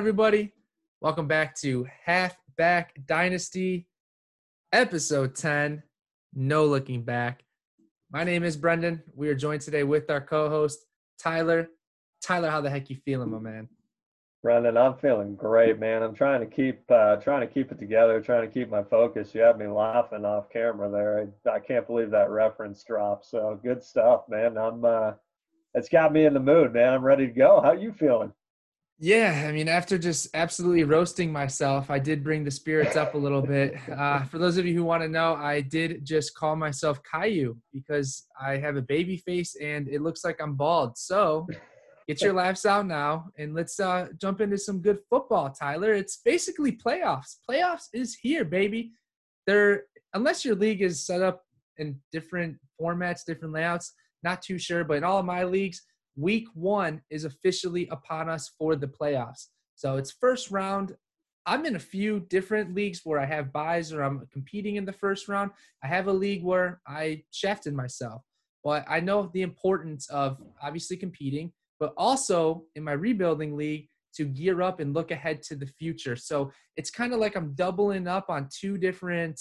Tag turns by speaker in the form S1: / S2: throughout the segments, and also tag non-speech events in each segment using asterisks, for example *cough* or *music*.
S1: everybody? Welcome back to Halfback Dynasty, episode 10 No Looking Back. My name is Brendan. We are joined today with our co host, Tyler. Tyler, how the heck you feeling, my man?
S2: Brendan, I'm feeling great, man. I'm trying to keep uh, trying to keep it together, trying to keep my focus. You had me laughing off camera there. I, I can't believe that reference dropped. So good stuff, man. I'm uh, it's got me in the mood, man. I'm ready to go. How you feeling?
S1: Yeah, I mean, after just absolutely roasting myself, I did bring the spirits up a little bit. Uh, for those of you who want to know, I did just call myself Caillou because I have a baby face and it looks like I'm bald. So get your laughs out now and let's uh, jump into some good football, Tyler. It's basically playoffs. Playoffs is here, baby. There, unless your league is set up in different formats, different layouts, not too sure, but in all of my leagues, week one is officially upon us for the playoffs. So it's first round. I'm in a few different leagues where I have buys or I'm competing in the first round. I have a league where I shafted myself, but I know the importance of obviously competing, but also in my rebuilding league to gear up and look ahead to the future. So it's kind of like I'm doubling up on two different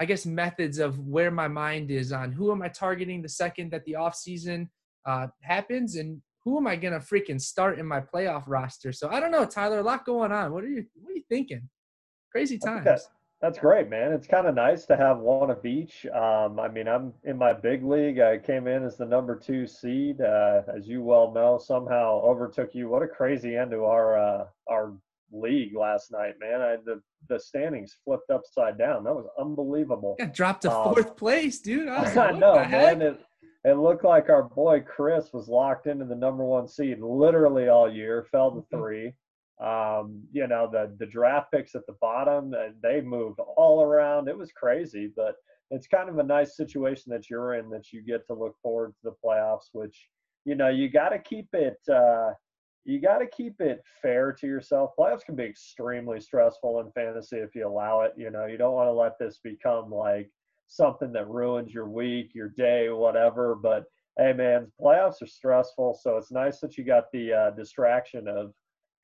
S1: I guess methods of where my mind is on who am I targeting the second that the off season uh, happens and who am I gonna freaking start in my playoff roster? So I don't know, Tyler. A lot going on. What are you What are you thinking? Crazy times.
S2: That, that's great, man. It's kind of nice to have one of each. Um, I mean, I'm in my big league. I came in as the number two seed, uh, as you well know. Somehow overtook you. What a crazy end to our uh, our league last night, man. I the the standings flipped upside down. That was unbelievable.
S1: Yeah, dropped to um, fourth place, dude. I, *laughs*
S2: I know, man. It, it looked like our boy Chris was locked into the number one seed literally all year, fell to mm-hmm. three. Um, you know, the the draft picks at the bottom, they moved all around. It was crazy, but it's kind of a nice situation that you're in that you get to look forward to the playoffs, which you know you got to keep it. Uh, you got to keep it fair to yourself. Playoffs can be extremely stressful in fantasy if you allow it. You know, you don't want to let this become like something that ruins your week, your day, whatever. But hey, man, playoffs are stressful, so it's nice that you got the uh, distraction of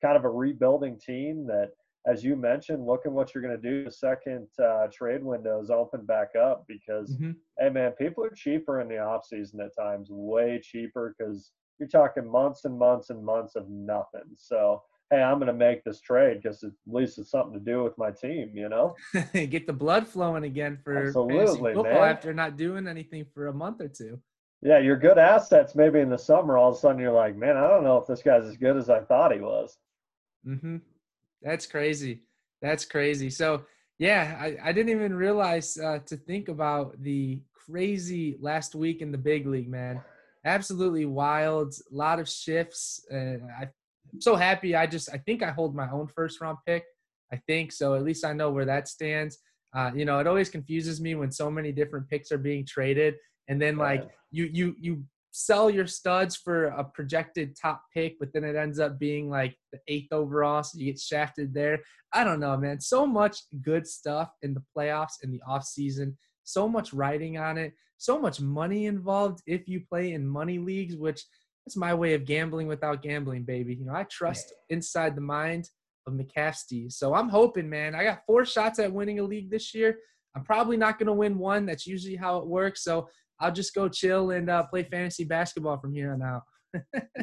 S2: kind of a rebuilding team that, as you mentioned, look at what you're going to do. The second uh, trade windows open back up because, mm-hmm. hey, man, people are cheaper in the off season at times, way cheaper because you're talking months and months and months of nothing. So hey, I'm going to make this trade because at least it's something to do with my team, you know? *laughs*
S1: Get the blood flowing again for Absolutely, football man. after not doing anything for a month or two.
S2: Yeah, you're good assets maybe in the summer. All of a sudden you're like, man, I don't know if this guy's as good as I thought he was.
S1: Mm-hmm. That's crazy. That's crazy. So, yeah, I, I didn't even realize uh, to think about the crazy last week in the big league, man. Absolutely wild. A lot of shifts. Uh, I I'm so happy. I just I think I hold my own first round pick. I think so. At least I know where that stands. Uh, you know, it always confuses me when so many different picks are being traded, and then like you you you sell your studs for a projected top pick, but then it ends up being like the eighth overall, so you get shafted there. I don't know, man. So much good stuff in the playoffs in the off season. So much writing on it. So much money involved if you play in money leagues, which that's my way of gambling without gambling, baby. You know, I trust inside the mind of McCaffrey. So I'm hoping, man. I got four shots at winning a league this year. I'm probably not going to win one. That's usually how it works. So I'll just go chill and uh, play fantasy basketball from here on out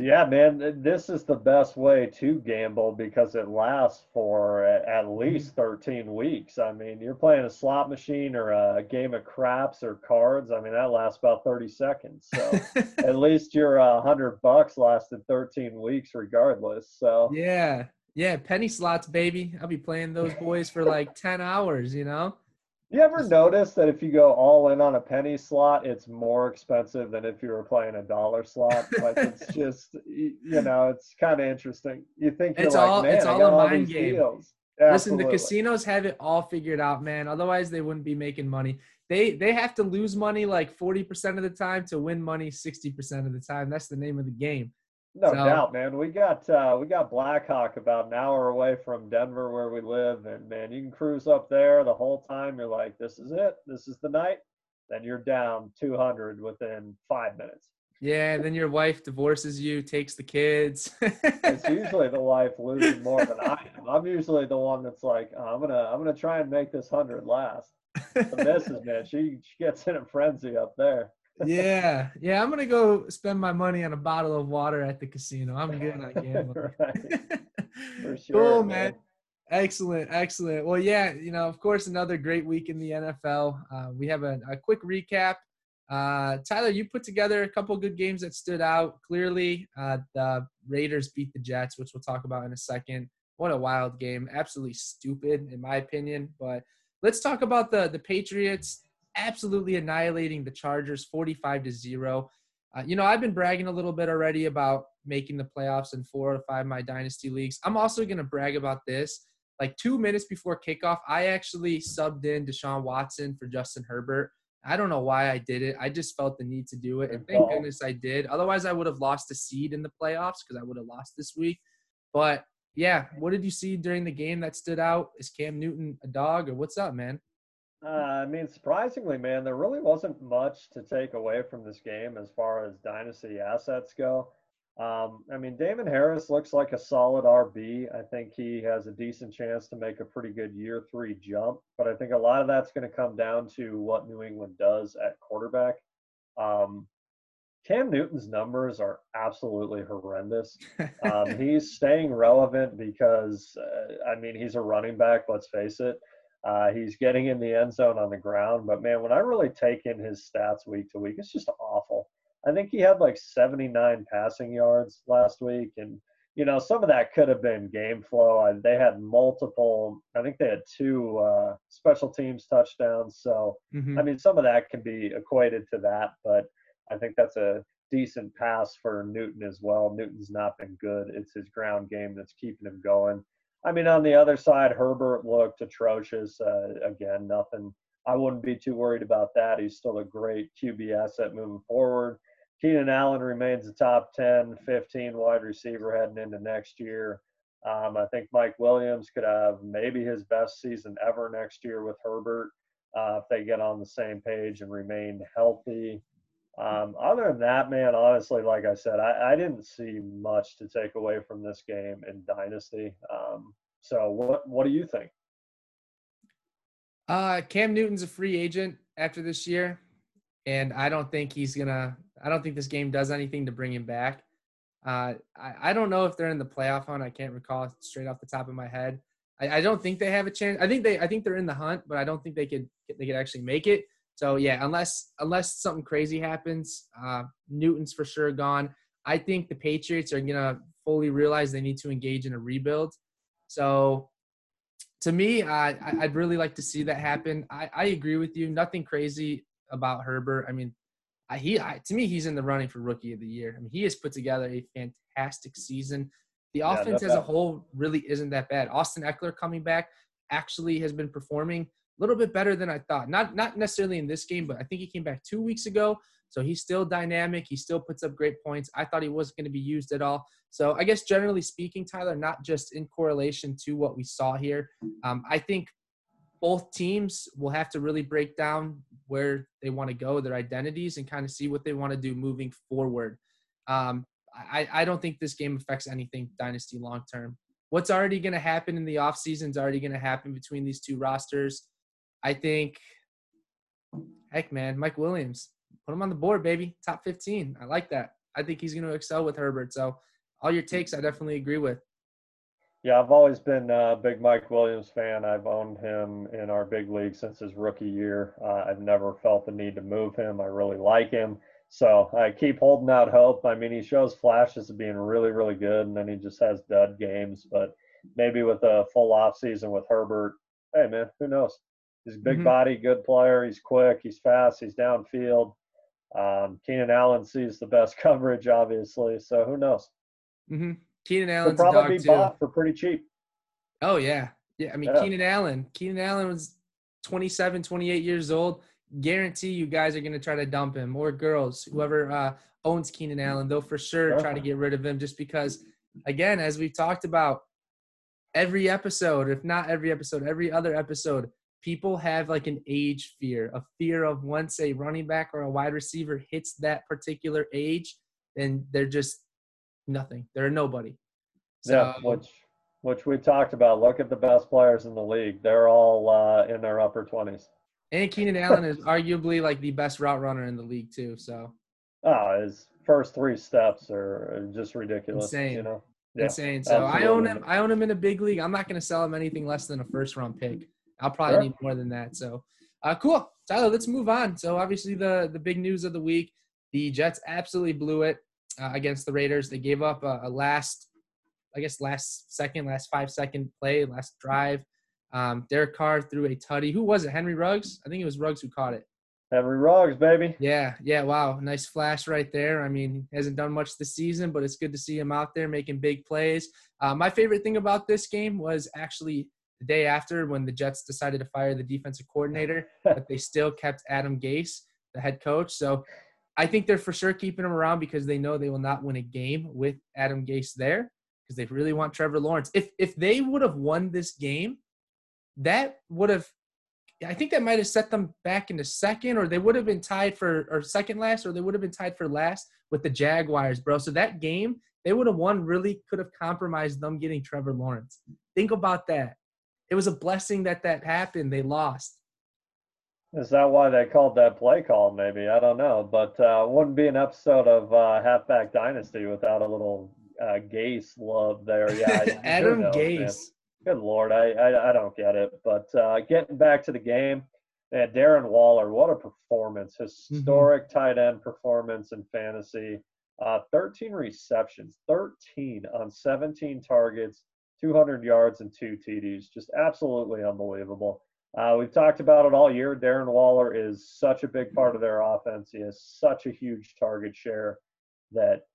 S2: yeah, man, this is the best way to gamble because it lasts for at mm-hmm. least 13 weeks. I mean, you're playing a slot machine or a game of craps or cards. I mean, that lasts about 30 seconds. So *laughs* at least your uh, 100 bucks lasted 13 weeks regardless. So
S1: yeah, yeah, penny slots, baby. I'll be playing those boys for like 10 hours, you know?
S2: You ever notice that if you go all in on a penny slot, it's more expensive than if you were playing a dollar slot? *laughs* Like it's just, you know, it's kind of interesting. You think it's like, all it's all a mind game. Deals.
S1: Listen, the casinos have it all figured out, man. Otherwise, they wouldn't be making money. They they have to lose money like forty percent of the time to win money sixty percent of the time. That's the name of the game.
S2: No so, doubt, man. We got uh, we got Black Hawk about an hour away from Denver where we live, and man, you can cruise up there the whole time. You're like, this is it. This is the night. Then you're down 200 within five minutes.
S1: Yeah, and then your wife divorces you, takes the kids.
S2: it's usually the *laughs* wife losing more than I am. I'm usually the one that's like, oh, I'm gonna I'm gonna try and make this hundred last. The missus, man, she she gets in a frenzy up there.
S1: Yeah, yeah. I'm gonna go spend my money on a bottle of water at the casino. I'm good on gambling. *laughs*
S2: right. For *laughs* sure,
S1: cool, man. Excellent, excellent. Well, yeah, you know, of course, another great week in the NFL. Uh, we have a, a quick recap uh, Tyler, you put together a couple good games that stood out. Clearly, uh, the Raiders beat the Jets, which we'll talk about in a second. What a wild game! Absolutely stupid, in my opinion. But let's talk about the the Patriots absolutely annihilating the Chargers, forty-five to zero. Uh, you know, I've been bragging a little bit already about making the playoffs in four or five of my dynasty leagues. I'm also going to brag about this. Like two minutes before kickoff, I actually subbed in Deshaun Watson for Justin Herbert. I don't know why I did it. I just felt the need to do it. And thank goodness I did. Otherwise, I would have lost a seed in the playoffs because I would have lost this week. But yeah, what did you see during the game that stood out? Is Cam Newton a dog or what's up, man?
S2: Uh, I mean, surprisingly, man, there really wasn't much to take away from this game as far as dynasty assets go. Um, I mean, Damien Harris looks like a solid RB. I think he has a decent chance to make a pretty good year three jump, but I think a lot of that's going to come down to what New England does at quarterback. Um, Cam Newton's numbers are absolutely horrendous. *laughs* Um, he's staying relevant because, uh, I mean, he's a running back, let's face it. Uh, he's getting in the end zone on the ground, but man, when I really take in his stats week to week, it's just awful. I think he had like 79 passing yards last week, and you know some of that could have been game flow. I, they had multiple. I think they had two uh, special teams touchdowns. So mm-hmm. I mean, some of that can be equated to that, but I think that's a decent pass for Newton as well. Newton's not been good. It's his ground game that's keeping him going. I mean, on the other side, Herbert looked atrocious. Uh, again, nothing. I wouldn't be too worried about that. He's still a great QB asset moving forward. Keenan Allen remains a top 10, 15 wide receiver heading into next year. Um, I think Mike Williams could have maybe his best season ever next year with Herbert uh, if they get on the same page and remain healthy. Um, other than that, man, honestly, like I said, I, I, didn't see much to take away from this game in Dynasty. Um, so, what what do you think?
S1: Uh, Cam Newton's a free agent after this year, and I don't think he's gonna I don't think this game does anything to bring him back. Uh, I, I don't know if they're in the playoff hunt. I can't recall straight off the top of my head. I, I don't think they have a chance. I think they I think they're in the hunt, but I don't think they could they could actually make it. So yeah, unless unless something crazy happens, uh, Newton's for sure gone. I think the Patriots are gonna fully realize they need to engage in a rebuild. So to me, I, I'd really like to see that happen. I, I agree with you. Nothing crazy about Herbert. I mean, I, he I, to me he's in the running for rookie of the year. I mean, he has put together a fantastic season. The yeah, offense as a whole really isn't that bad. Austin Ekeler coming back actually has been performing little bit better than I thought. Not not necessarily in this game, but I think he came back two weeks ago. So he's still dynamic. He still puts up great points. I thought he wasn't going to be used at all. So I guess generally speaking, Tyler, not just in correlation to what we saw here. Um, I think both teams will have to really break down where they want to go, their identities, and kind of see what they want to do moving forward. Um, I, I don't think this game affects anything dynasty long term. What's already going to happen in the offseason is already going to happen between these two rosters. I think, heck, man, Mike Williams, put him on the board, baby. Top 15. I like that. I think he's going to excel with Herbert. So, all your takes, I definitely agree with.
S2: Yeah, I've always been a big Mike Williams fan. I've owned him in our big league since his rookie year. Uh, I've never felt the need to move him. I really like him. So I keep holding out hope. I mean, he shows flashes of being really, really good, and then he just has dud games. But maybe with a full off season with Herbert, hey man, who knows? He's a big mm-hmm. body, good player. He's quick. He's fast. He's downfield. Um, Keenan Allen sees the best *laughs* coverage, obviously. So who knows?
S1: Mm-hmm. Keenan Allen's Could probably be too. bought
S2: for pretty cheap.
S1: Oh yeah, yeah. I mean, yeah. Keenan Allen. Keenan Allen was 27, 28 years old. Guarantee you guys are going to try to dump him or girls, whoever uh, owns Keenan Allen. They'll for sure yeah. try to get rid of him just because, again, as we've talked about every episode, if not every episode, every other episode, people have like an age fear, a fear of once a running back or a wide receiver hits that particular age, then they're just nothing. They're nobody.
S2: So, yeah, which which we talked about. Look at the best players in the league; they're all uh, in their upper twenties.
S1: And Keenan Allen is arguably like the best route runner in the league too. So,
S2: oh, his first three steps are just ridiculous.
S1: Insane.
S2: You know,
S1: yeah, insane. So absolutely. I own him. I own him in a big league. I'm not going to sell him anything less than a first round pick. I'll probably sure. need more than that. So, uh, cool, Tyler. Let's move on. So obviously the the big news of the week: the Jets absolutely blew it uh, against the Raiders. They gave up a, a, last, I guess, last second, last five second play, last drive. Um, Derek Carr threw a tutty. Who was it? Henry Ruggs? I think it was Ruggs who caught it.
S2: Henry Ruggs, baby.
S1: Yeah, yeah. Wow, nice flash right there. I mean, hasn't done much this season, but it's good to see him out there making big plays. Uh, my favorite thing about this game was actually the day after when the Jets decided to fire the defensive coordinator, *laughs* but they still kept Adam Gase, the head coach. So I think they're for sure keeping him around because they know they will not win a game with Adam Gase there because they really want Trevor Lawrence. If if they would have won this game, that would have I think that might have set them back into second, or they would have been tied for or second last, or they would have been tied for last with the Jaguars, bro. So that game, they would have won. Really could have compromised them getting Trevor Lawrence. Think about that it was a blessing that that happened. They lost.
S2: Is that why they called that play call? Maybe I don't know, but uh, wouldn't be an episode of uh, Halfback Dynasty without a little uh, Gase love there. Yeah, *laughs*
S1: Adam knows, Gase. Man.
S2: Good lord, I, I, I don't get it. But uh, getting back to the game, man, Darren Waller, what a performance! Mm-hmm. Historic mm-hmm. tight end performance in fantasy. Uh, 13 receptions, 13 on 17 targets, 200 yards and two TDs. Just absolutely unbelievable. Uh, we've talked about it all year. Darren Waller is such a big part of their offense. He has such a huge target share that,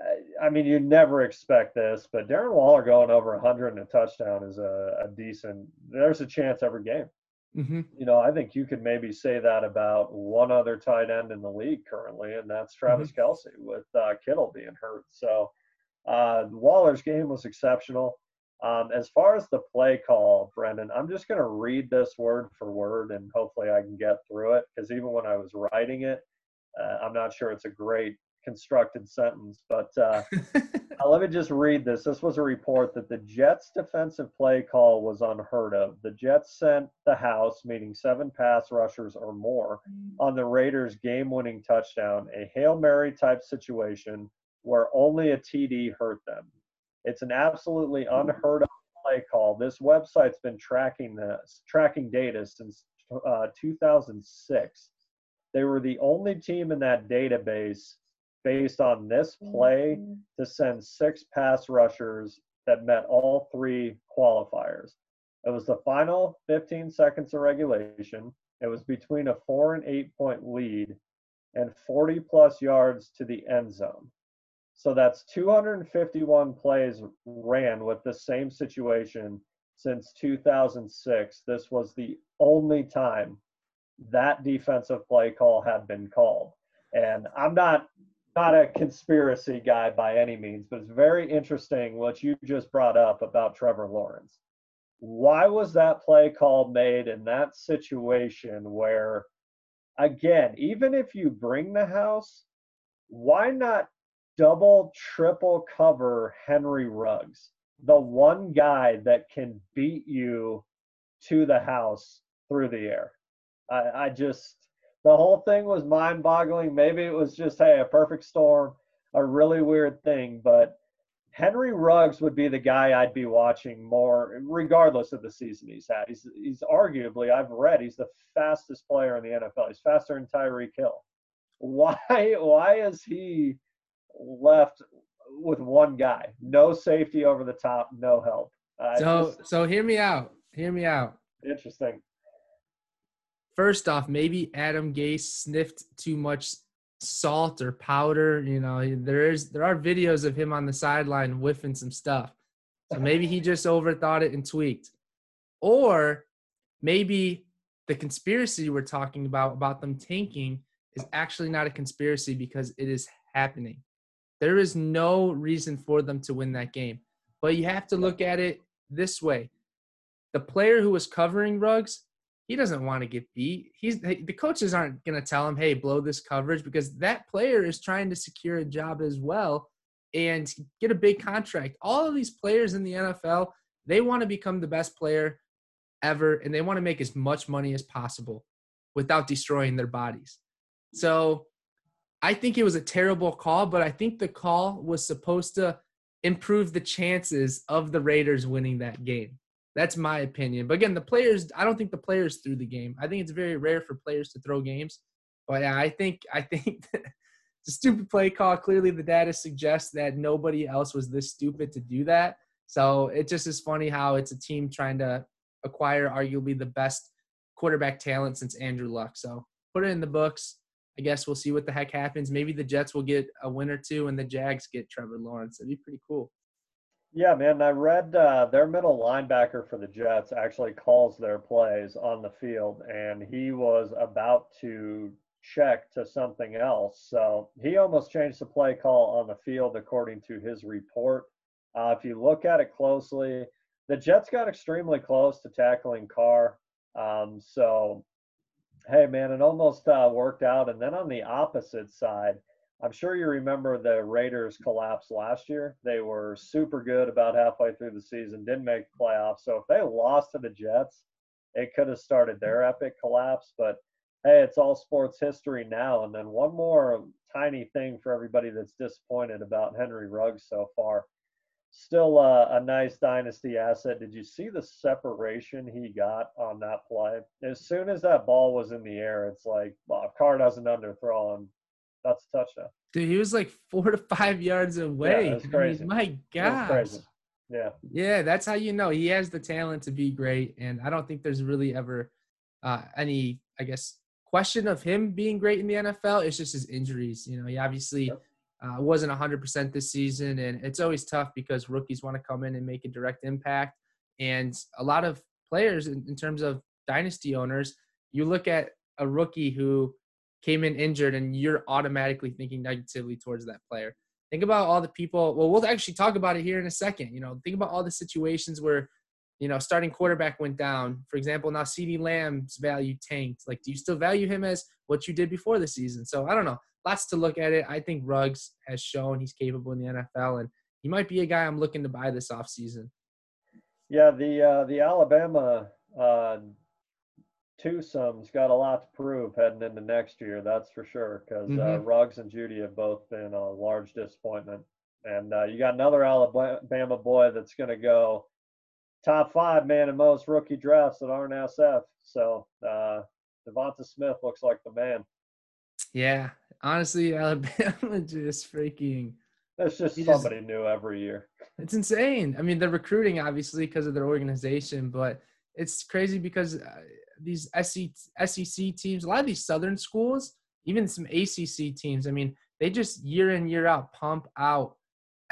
S2: uh, I mean, you never expect this, but Darren Waller going over 100 and a touchdown is a, a decent, there's a chance every game. Mm-hmm. You know, I think you could maybe say that about one other tight end in the league currently, and that's Travis mm-hmm. Kelce with uh, Kittle being hurt. So uh, Waller's game was exceptional. Um, as far as the play call, Brendan, I'm just going to read this word for word and hopefully I can get through it because even when I was writing it, uh, I'm not sure it's a great constructed sentence, but uh, *laughs* uh, let me just read this. This was a report that the Jets' defensive play call was unheard of. The Jets sent the house, meaning seven pass rushers or more, on the Raiders' game winning touchdown, a Hail Mary type situation where only a TD hurt them. It's an absolutely unheard of play call. This website's been tracking this, tracking data since uh, 2006. They were the only team in that database based on this play to send six pass rushers that met all three qualifiers. It was the final 15 seconds of regulation. It was between a four and eight point lead and 40 plus yards to the end zone. So that's 251 plays ran with the same situation since 2006. This was the only time that defensive play call had been called. And I'm not not a conspiracy guy by any means, but it's very interesting what you just brought up about Trevor Lawrence. Why was that play call made in that situation where again, even if you bring the house, why not double, triple cover Henry Ruggs, the one guy that can beat you to the house through the air. I, I just, the whole thing was mind boggling. Maybe it was just, hey, a perfect storm, a really weird thing, but Henry Ruggs would be the guy I'd be watching more, regardless of the season he's had. He's he's arguably, I've read, he's the fastest player in the NFL. He's faster than Tyreek Hill. Why *laughs* why is he left with one guy, no safety over the top, no help.
S1: Uh, so, just, so hear me out. Hear me out.
S2: Interesting.
S1: First off, maybe Adam Gase sniffed too much salt or powder. You know, there is there are videos of him on the sideline whiffing some stuff. So maybe he just overthought it and tweaked. Or maybe the conspiracy we're talking about about them tanking is actually not a conspiracy because it is happening. There is no reason for them to win that game. But you have to look at it this way. The player who was covering Ruggs he doesn't want to get beat. He's the coaches aren't going to tell him, "Hey, blow this coverage," because that player is trying to secure a job as well and get a big contract. All of these players in the NFL, they want to become the best player ever, and they want to make as much money as possible without destroying their bodies. So, I think it was a terrible call, but I think the call was supposed to improve the chances of the Raiders winning that game. That's my opinion. But again, the players, I don't think the players threw the game. I think it's very rare for players to throw games. But yeah, I think I think *laughs* it's a stupid play call. Clearly, the data suggests that nobody else was this stupid to do that. So it just is funny how it's a team trying to acquire arguably the best quarterback talent since Andrew Luck. So put it in the books. I guess we'll see what the heck happens. Maybe the Jets will get a win or two, and the Jags get Trevor Lawrence. It'd be pretty cool.
S2: Yeah, man. I read uh, their middle linebacker for the Jets actually calls their plays on the field, and he was about to check to something else. So he almost changed the play call on the field according to his report. Uh, if you look at it closely, the Jets got extremely close to tackling Carr. Um, so, hey, man, it almost uh, worked out. And then on the opposite side, I'm sure you remember the Raiders collapse last year. They were super good about halfway through the season, didn't make playoffs. So if they lost to the Jets, it could have started their epic collapse. But hey, it's all sports history now. And then one more tiny thing for everybody that's disappointed about Henry Ruggs so far. Still a, a nice dynasty asset. Did you see the separation he got on that play? As soon as that ball was in the air, it's like, well, Carr doesn't underthrow him, that's a touchdown.
S1: Dude, he was like *laughs* four to five yards away.
S2: Yeah, that's crazy.
S1: I mean, my God.
S2: Yeah.
S1: Yeah, that's how you know he has the talent to be great. And I don't think there's really ever uh, any, I guess, question of him being great in the NFL. It's just his injuries. You know, he obviously yep. Uh, wasn't 100% this season. And it's always tough because rookies want to come in and make a direct impact. And a lot of players, in, in terms of dynasty owners, you look at a rookie who came in injured and you're automatically thinking negatively towards that player. Think about all the people. Well, we'll actually talk about it here in a second. You know, think about all the situations where, you know, starting quarterback went down. For example, now CeeDee Lamb's value tanked. Like, do you still value him as what you did before the season? So I don't know. Lots to look at it. I think Ruggs has shown he's capable in the NFL, and he might be a guy I'm looking to buy this offseason.
S2: Yeah, the uh, the Alabama uh, twosome's got a lot to prove heading into next year. That's for sure. Because uh, mm-hmm. uh, Ruggs and Jeudy have both been a large disappointment, and uh, you got another Alabama boy that's going to go top five man in most rookie drafts that aren't SF. So uh, Devonta Smith looks like the man.
S1: Yeah, honestly, *laughs* Alabama just freaking.
S2: That's just somebody just, new every year.
S1: It's insane. I mean, they're recruiting obviously because of their organization, but it's crazy because uh, these SEC teams, a lot of these Southern schools, even some ACC teams. I mean, they just year in year out pump out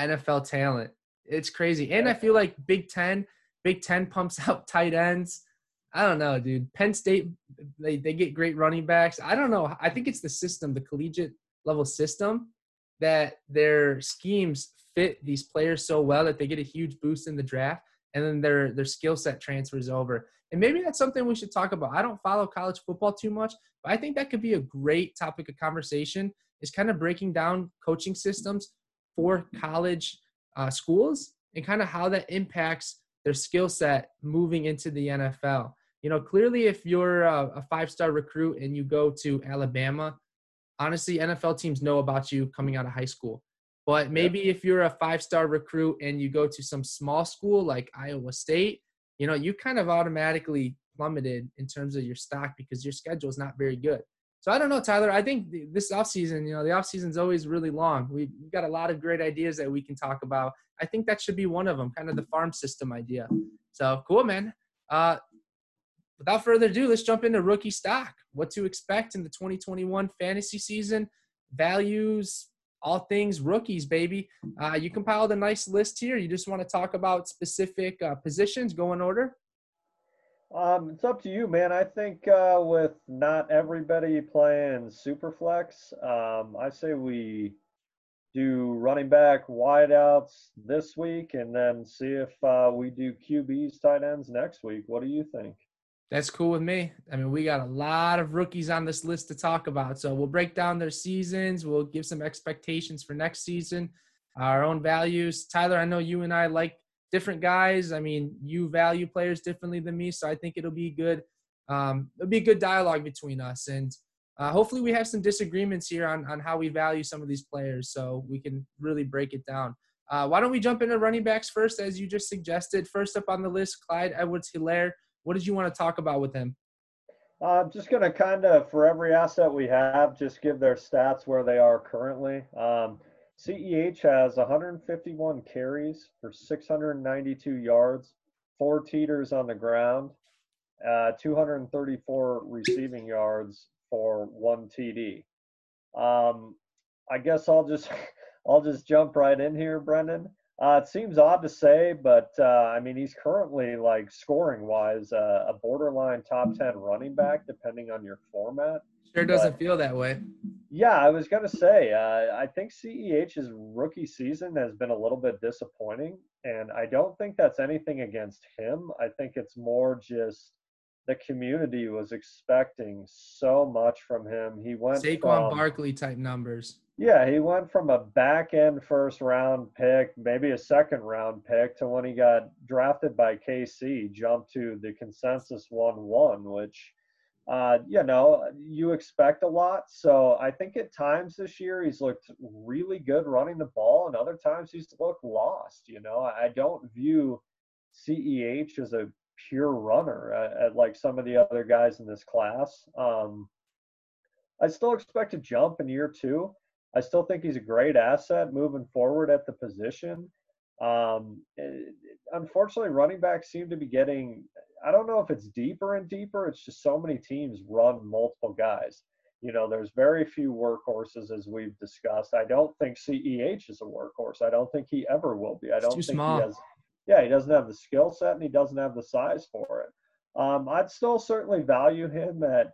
S1: NFL talent. It's crazy, and I feel like Big Ten, Big Ten pumps *laughs* out tight ends. I don't know, dude. Penn State, they they get great running backs. I don't know. I think it's the system, the collegiate level system, that their schemes fit these players so well that they get a huge boost in the draft and then their their skill set transfers over. And maybe that's something we should talk about. I don't follow college football too much, but I think that could be a great topic of conversation. Is kind of breaking down coaching systems for college uh, schools and kind of how that impacts their skill set moving into the NFL. You know, clearly, if you're a, a five star recruit and you go to Alabama, honestly, NFL teams know about you coming out of high school. But maybe if you're a five star recruit and you go to some small school like Iowa State, you know, you kind of automatically plummeted in terms of your stock because your schedule is not very good. So I don't know, Tyler. I think this offseason, you know, the offseason is always really long. We've got a lot of great ideas that we can talk about. I think that should be one of them, kind of the farm system idea. So cool, man. Uh, without further ado, let's jump into rookie stock. What to expect in the 2021 fantasy season, values, all things rookies, baby. Uh, you compiled a nice list here. You just want to talk about specific uh, positions, go in order?
S2: Um, it's up to you, man. I think uh, with not everybody playing Superflex, um, I say we do running back wideouts this week and then see if uh, we do QBs tight ends next week. What do you think?
S1: That's cool with me. I mean, we got a lot of rookies on this list to talk about. So we'll break down their seasons. We'll give some expectations for next season, our own values. Tyler, I know you and I like different guys. I mean, you value players differently than me, so I think it'll be good. Um, it'll be a good dialogue between us, and uh, hopefully, we have some disagreements here on on how we value some of these players, so we can really break it down. Uh, why don't we jump into running backs first, as you just suggested? First up on the list, Clyde Edwards-Hilaire. What did you want to talk about with him?
S2: I'm uh, just going to kind of, for every asset we have, just give their stats where they are currently. Um, CEH has 151 carries for 692 yards, four teeters on the ground, uh, 234 receiving yards for one TD. Um, I guess I'll just *laughs* I'll just jump right in here, Brendan. Uh, it seems odd to say, but uh, I mean, he's currently like scoring wise uh, a borderline top 10 running back, depending on your format.
S1: Sure doesn't but, feel that way.
S2: Yeah, I was going to say, uh, I think CEH's rookie season has been a little bit disappointing. And I don't think that's anything against him. I think it's more just the community was expecting so much from him. He went
S1: Saquon from, Barkley type numbers.
S2: Yeah, he went from a back end first round pick, maybe a second round pick, to when he got drafted by KC, jumped to the consensus 1 1, which, uh, you know, you expect a lot. So I think at times this year he's looked really good running the ball, and other times he's looked lost. You know, I don't view CEH as a pure runner at, at like some of the other guys in this class. Um, I still expect a jump in year two. I still think he's a great asset moving forward at the position. Um, unfortunately, running backs seem to be getting. I don't know if it's deeper and deeper. It's just so many teams run multiple guys. You know, there's very few workhorses as we've discussed. I don't think CEH is a workhorse. I don't think he ever will be. I don't think small. he has. Yeah, he doesn't have the skill set and he doesn't have the size for it. Um, I'd still certainly value him at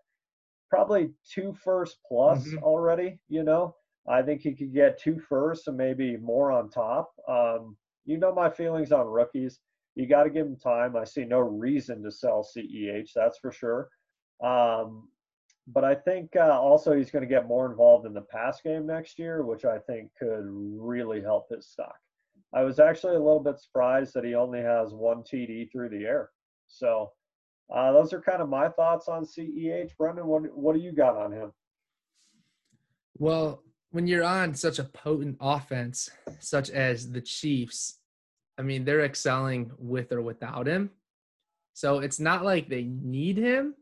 S2: probably two first plus mm-hmm. already. You know, I think he could get two first and maybe more on top. Um, you know my feelings on rookies. You got to give him time. I see no reason to sell CEH, that's for sure. Um, but I think uh, also he's going to get more involved in the pass game next year, which I think could really help his stock. I was actually a little bit surprised that he only has one TD through the air. So uh, those are kind of my thoughts on CEH. Brendan, what what do you got on him?
S1: Well, when you're on such a potent offense, such as the Chiefs, I mean, they're excelling with or without him. So it's not like they need him.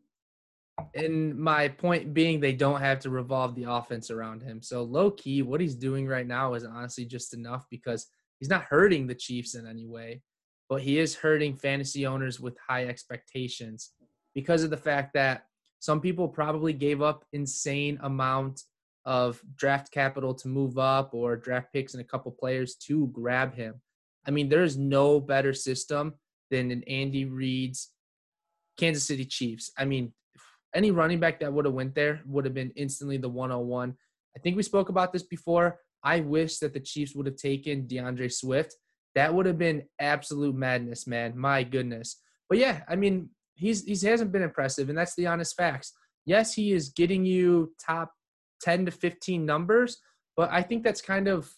S1: And my point being, they don't have to revolve the offense around him. So low key, what he's doing right now is honestly just enough because he's not hurting the Chiefs in any way, but he is hurting fantasy owners with high expectations because of the fact that some people probably gave up insane amount of draft capital to move up or draft picks and a couple players to grab him. I mean, there's no better system than an Andy Reid's Kansas City Chiefs. I mean, any running back that would have went there would have been instantly the 101. I think we spoke about this before. I wish that the Chiefs would have taken DeAndre Swift. That would have been absolute madness, man. My goodness. But yeah, I mean, he's he hasn't been impressive, and that's the honest facts. Yes, he is getting you top 10 to 15 numbers, but I think that's kind of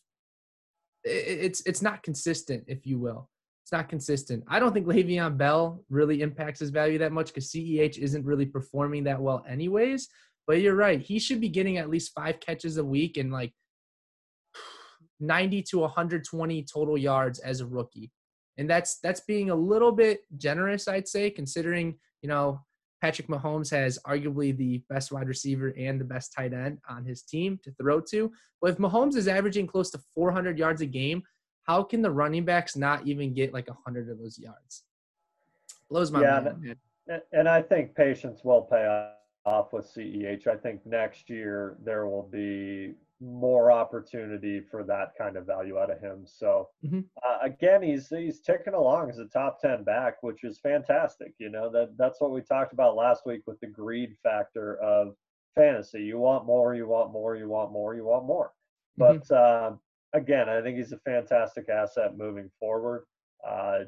S1: it's it's not consistent, if you will. It's not consistent. I don't think Le'Veon Bell really impacts his value that much because CEH isn't really performing that well, anyways. But you're right; he should be getting at least five catches a week and like 90 to 120 total yards as a rookie, and that's that's being a little bit generous, I'd say, considering you know Patrick Mahomes has arguably the best wide receiver and the best tight end on his team to throw to. But if Mahomes is averaging close to 400 yards a game, how can the running backs not even get like 100 of those yards? Blows my yeah, mind.
S2: And, and I think patience will pay off with CEH. I think next year there will be more opportunity for that kind of value out of him. So mm-hmm. uh, again, he's he's ticking along as a top ten back, which is fantastic. You know that that's what we talked about last week with the greed factor of fantasy. You want more, you want more, you want more, you want more. Mm-hmm. But uh, again, I think he's a fantastic asset moving forward. Uh,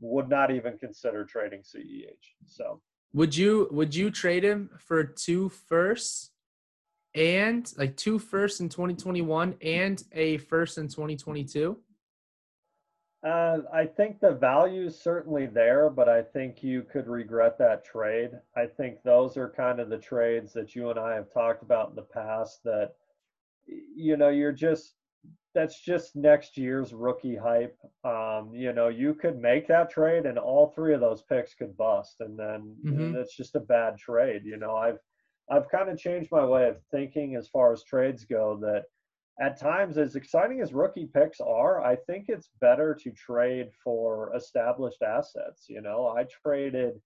S2: would not even consider trading CEH. So
S1: Would you would you trade him for two firsts and like two firsts in 2021 and a first in 2022?
S2: Uh, I think the value is certainly there, but I think you could regret that trade. I think those are kind of the trades that you and I have talked about in the past that, you know, you're just, that's just next year's rookie hype. Um, you know, you could make that trade and all three of those picks could bust. And then
S1: Mhm.
S2: that's just a bad trade. You know, I've, I've kind of changed my way of thinking as far as trades go that at times, as exciting as rookie picks are, I think it's better to trade for established assets. You know, I traded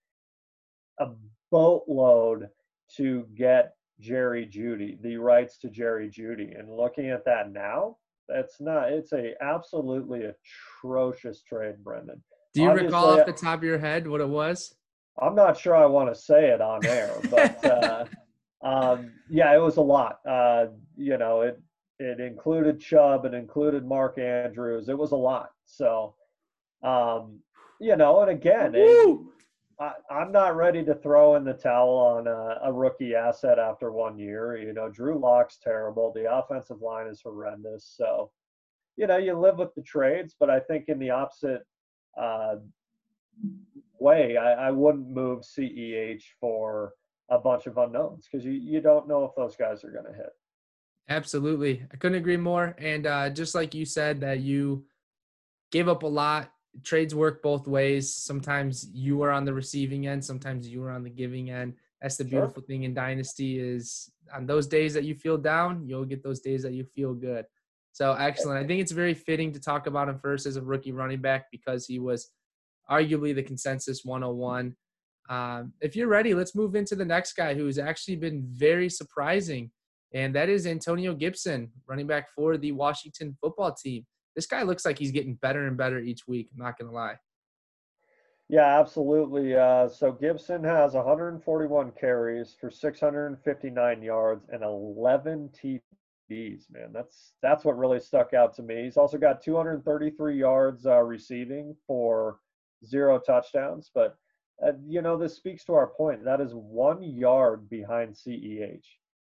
S2: a boatload to get Jerry Jeudy, the rights to Jerry Jeudy. And looking at that now, that's not, it's a absolutely atrocious trade, Brendan.
S1: Do you recall off the top of your head what it was?
S2: I'm not sure I want to say it on air, but uh, *laughs* um, yeah, it was a lot. Uh, you know, it it included Chubb, it included Mark Andrews. It was a lot. So, um, you know, and again, it, I, I'm not ready to throw in the towel on a, a rookie asset after one year. You know, Drew Lock's terrible. The offensive line is horrendous. So, you know, you live with the trades, but I think in the opposite uh, way, I, I wouldn't move CEH for a bunch of unknowns because you, you don't know if those guys are going to hit.
S1: Absolutely. I couldn't agree more. And uh, just like you said, that you gave up a lot. Trades work both ways. Sometimes you are on the receiving end, sometimes you are on the giving end. That's the
S2: Sure.
S1: beautiful thing in Dynasty is on those days that you feel down, you'll get those days that you feel good. So excellent. I think it's very fitting to talk about him first as a rookie running back because he was arguably the consensus 101. Um, if you're ready, let's move into the next guy who's actually been very surprising and that is Antonio Gibson, running back for the Washington football team. This guy looks like he's getting better and better each week. I'm not going to lie.
S2: Yeah, absolutely. Uh, so Gibson has 141 carries for 659 yards and 11 TDs. Man, that's that's what really stuck out to me. He's also got 233 yards uh, receiving for zero touchdowns. But uh, you know, this speaks to our point. That is one yard behind CEH.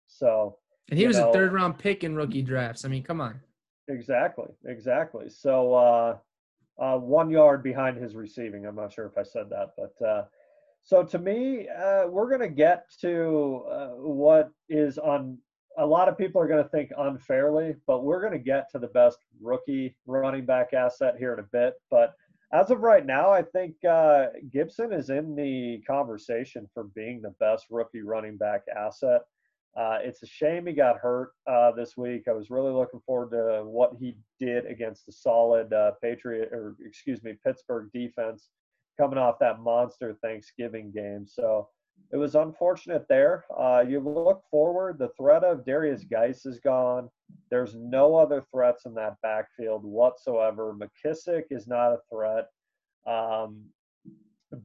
S2: So
S1: And he was
S2: know-
S1: a third round pick in rookie drafts. I mean, come on.
S2: Exactly, exactly. So uh, uh, one yard behind his receiving. I'm not sure if I said that, but uh, so to me, uh, we're going to get to uh, what is on. A lot of people are going to think unfairly, but we're going to get to the best rookie running back asset here in a bit. But as of right now, I think uh, Gibson is in the conversation for being the best rookie running back asset. Uh, it's a shame he got hurt uh, this week. I was really looking forward to what he did against the solid uh, Patriot, or excuse me, Pittsburgh defense coming off that monster Thanksgiving game. So it was unfortunate there. Uh, you look forward, the threat of Derrius Guice is gone. There's no other threats in that backfield whatsoever. McKissic is not a threat. Um,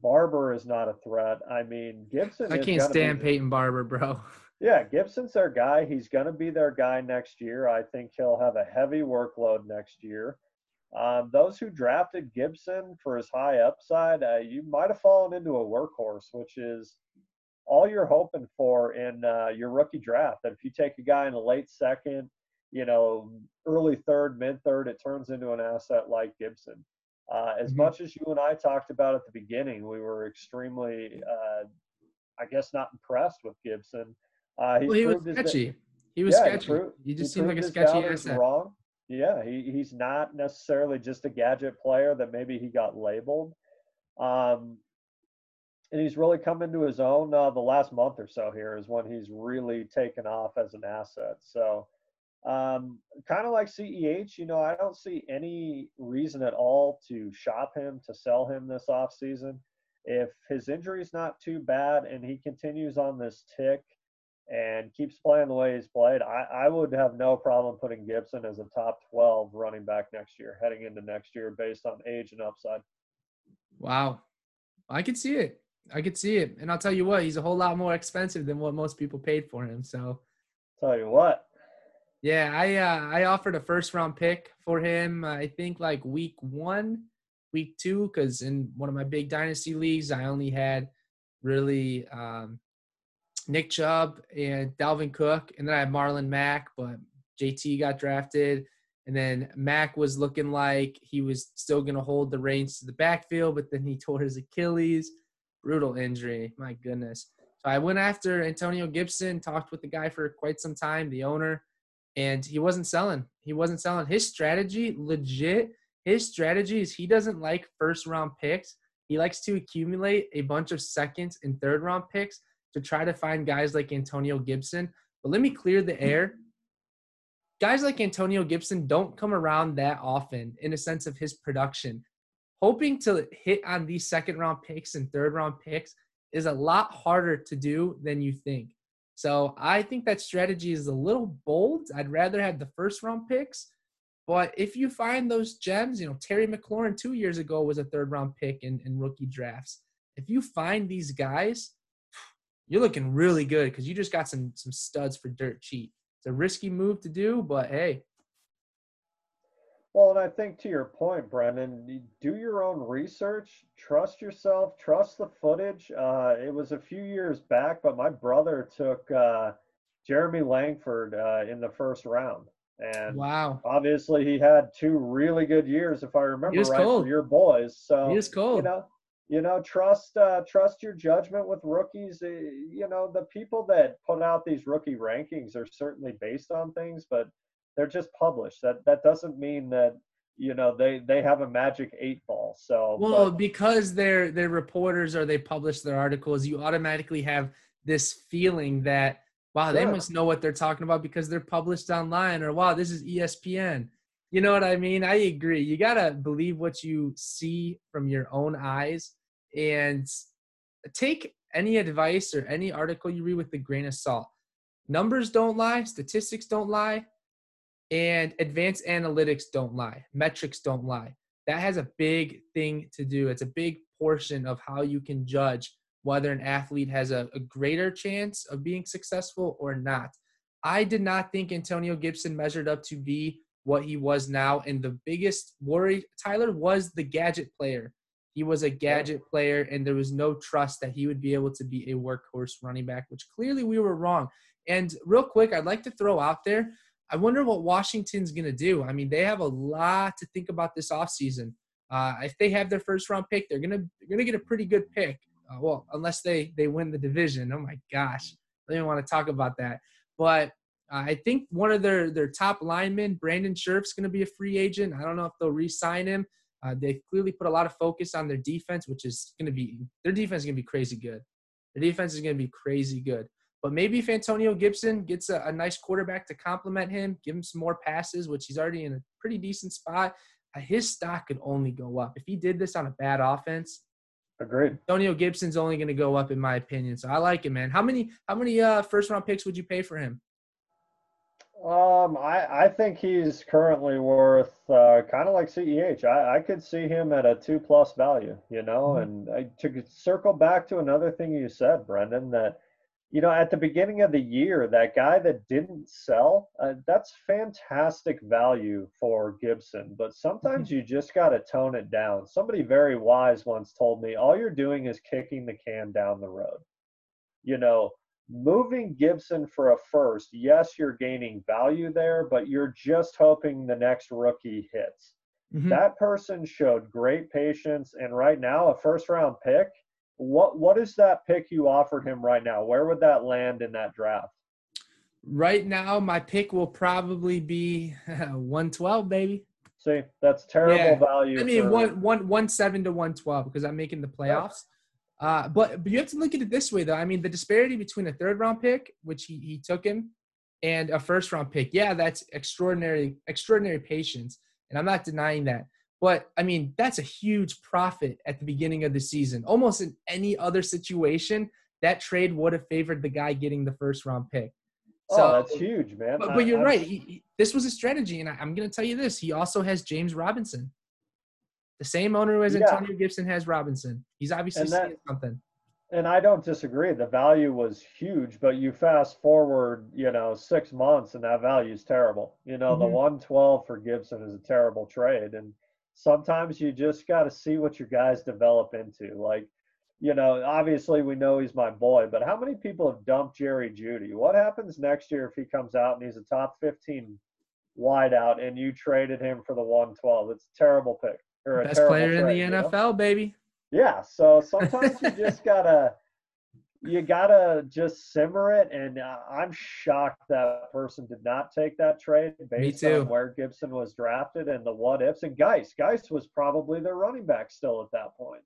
S2: Barber is not a threat. I mean, Gibson.
S1: I can't
S2: gonna be
S1: stand Peyton Barber, bro. *laughs*
S2: yeah, Gibson's their guy. He's going to be their guy next year. I think he'll have a heavy workload next year. Um, those who drafted Gibson for his high upside, uh, you might have fallen into a workhorse, which is all you're hoping for in uh, your rookie draft. That if you take a guy in the late second, you know, early third, mid third, it turns into an asset like Gibson. Uh, as
S1: Mhm.
S2: much as you and I talked about at the beginning, we were extremely, uh, I guess, not impressed with Gibson. Uh, he's
S1: Well, he was
S2: proved
S1: sketchy. He was
S2: yeah,
S1: sketchy.
S2: pro-
S1: He just
S2: he
S1: seemed like a sketchy asset.
S2: Wrong. Yeah, he, he's not necessarily just a gadget player that maybe he got labeled. Um, and he's really come into his own uh, the last month or so here is when he's really taken off as an asset. So, um, kind of like CEH, you know, I don't see any reason at all to shop him, to sell him this offseason. If his injury's not too bad and he continues on this tick and keeps playing the way he's played, I, I would have no problem putting Gibson as a top 12 running back next year, heading into next year based on age and upside.
S1: Wow. I could see it. I could see it. And I'll tell you what, he's a whole lot more expensive than what most people paid for him. So
S2: Tell you what,
S1: yeah, I uh, I offered a first round pick for him. I think like week one, week two, because in one of my big dynasty leagues, I only had really um, Nick Chubb and Dalvin Cook, and then I have Marlon Mack, but JT got drafted. And then Mack was looking like he was still going to hold the reins to the backfield, but then he *laughs* tore his Achilles. Brutal injury. My goodness. So I went after Antonio Gibson, talked with the guy for quite some time, the owner, and he wasn't selling. He wasn't selling. His strategy, legit, his strategy is he doesn't like first round picks. He likes to accumulate a bunch of seconds and third round picks to try to find guys like Antonio Gibson. But let me clear the air. Guys like Antonio Gibson don't come around that often in a sense of his production. Hoping to hit on these second round picks and third round picks is a lot harder to do than you think. So I think that strategy is a little bold. I'd rather have the first round picks. But if you find those gems, you know, Terry McLaurin two years ago was a third round pick in, in rookie drafts. If you find these guys, you're looking really good because you just got some some studs for dirt cheap. It's a risky move to do, but hey.
S2: Well, and I think to your point, Brendan, do your own research, trust yourself, trust the footage. Uh, it was a few years back, but my brother took uh, Jeremy Langford uh, in the first round. And
S1: wow,
S2: obviously he had two really good years, if I remember right, cold. for your boys. So
S1: he is cold.
S2: You know, you know trust uh, trust your judgment with rookies. Eh, you know the people that put out these rookie rankings are certainly based on things but they're just published. That that doesn't mean that you know they they have a magic eight ball. So
S1: well but, because they're they're reporters or they publish their articles you automatically have this feeling that wow they must know what they're talking about because they're published online or wow this is espn you know what i mean? I agree. You got to believe what you see from your own eyes and take any advice or any article you read with a grain of salt. Numbers don't lie, statistics don't lie, and advanced analytics don't lie, metrics don't lie. That has a big thing to do. It's a big portion of how you can judge whether an athlete has a, a greater chance of being successful or not. I did not think Antonio Gibson measured up to be what he was now. And the biggest worry, Tyler, was the gadget player. He was a gadget player, and there was no trust that he would be able to be a workhorse running back, which clearly we were wrong. And real quick, I'd like to throw out there I wonder what Washington's going to do. I mean, they have a lot to think about this offseason. Uh, if they have their first round pick, they're gonna they're gonna get a pretty good pick. Uh, well, unless they they win the division. Oh my gosh, I don't want to talk about that. But uh, I think one of their their top linemen, Brandon Scherff's going to be a free agent. I don't know if they'll re-sign him. Uh, they've clearly put a lot of focus on their defense, which is going to be their defense is going to be crazy good. Their defense is going to be crazy good. But maybe if Antonio Gibson gets a, a, nice quarterback to complement him, give him some more passes, which he's already in a pretty decent spot, uh, his stock could only go up. If he did this on a bad offense,
S2: agreed.
S1: Antonio Gibson's only going to go up, in my opinion. So I like him, man. How many how many uh, first round picks would you pay for him?
S2: Um, I, I think he's currently worth uh, kind of like CEH. I, I could see him at a two plus value, you know. Mm-hmm. And I, to circle back to another thing you said, Brendan, that you know at the beginning of the year, that guy that didn't sell, uh, that's fantastic value for Gibson. But sometimes mm-hmm. you just got to tone it down. Somebody very wise once told me, all you're doing is kicking the can down the road. You know, moving Gibson for a first, yes, you're gaining value there, but you're just hoping the next rookie hits. Mm-hmm. That person showed great patience, and right now, a first round pick. What what is that pick you offered him right now? Where would that land in that draft?
S1: Right now, my pick will probably be *laughs* 112, baby.
S2: See, that's terrible yeah. value.
S1: I mean, for... one, one, one seven to 112 because I'm making the playoffs. Uh, but but you have to look at it this way though. I mean, the disparity between a third round pick, which he, he took him, and a first round pick, yeah, that's extraordinary extraordinary patience, and I'm not denying that. But I mean, that's a huge profit at the beginning of the season. Almost in any other situation, that trade would have favored the guy getting the first round pick.
S2: Oh, so, oh, that's huge, man.
S1: But, but you're I, right. He, he, this was a strategy, and I, I'm going to tell you this: he also has James Robinson. The same owner who has yeah. Antonio Gibson has Robinson. He's obviously that, seeing something.
S2: And I don't disagree. The value was huge, but you fast forward, you know, six months and that value is terrible. You know, mm-hmm. the 112 for Gibson is a terrible trade. And sometimes you just got to see what your guys develop into. Like, you know, obviously we know he's my boy, but how many people have dumped Jerry Jeudy? What happens next year if he comes out and he's a top 15 wideout and you traded him for the 112? It's a terrible pick.
S1: Best player in the NFL, know? baby.
S2: Yeah. So *laughs* sometimes you just gotta you gotta just simmer it. And I'm shocked that person did not take that trade based on where Gibson was drafted and the what ifs. And Guice, Guice was probably their running back still at that point.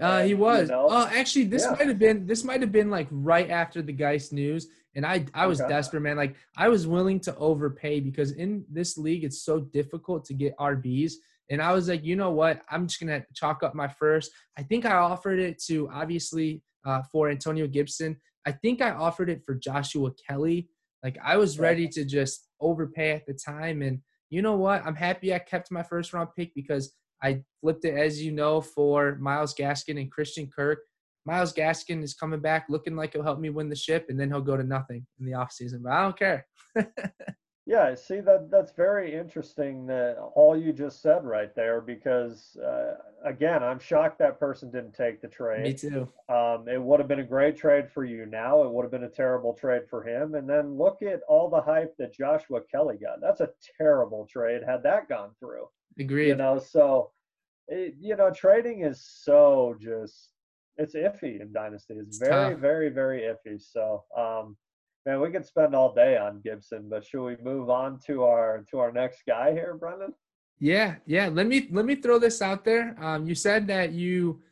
S1: Uh, he was. You know, oh, actually, this yeah. might have been this might have been like right after the Guice news, and I I was okay. desperate, man. Like I was willing to overpay because in this league it's so difficult to get RBs, and I was like, you know what? I'm just gonna chalk up my first. I think I offered it to obviously uh, for Antonio Gibson. I think I offered it for Joshua Kelley. Like I was ready to just overpay at the time, and you know what? I'm happy I kept my first round pick because I flipped it, as you know, for Myles Gaskin and Christian Kirk. Myles Gaskin is coming back looking like he'll help me win the ship, and then he'll go to nothing in the offseason. But I don't care. *laughs*
S2: yeah, see that that's very interesting that all you just said right there because uh, again, I'm shocked that person didn't take the trade.
S1: Me too.
S2: Um, it would have been a great trade for you now. It would have been a terrible trade for him. And then look at all the hype that Joshua Kelley got. That's a terrible trade had that gone through.
S1: Agreed.
S2: You know, so it, you know, trading is so just it's iffy in dynasty. It's, very, tough. very, very iffy. So, um, man, we could spend all day on Gibson, but should we move on to our to our next guy here, Brendan?
S1: Yeah, yeah. Let me let me throw this out there. Um, you said that you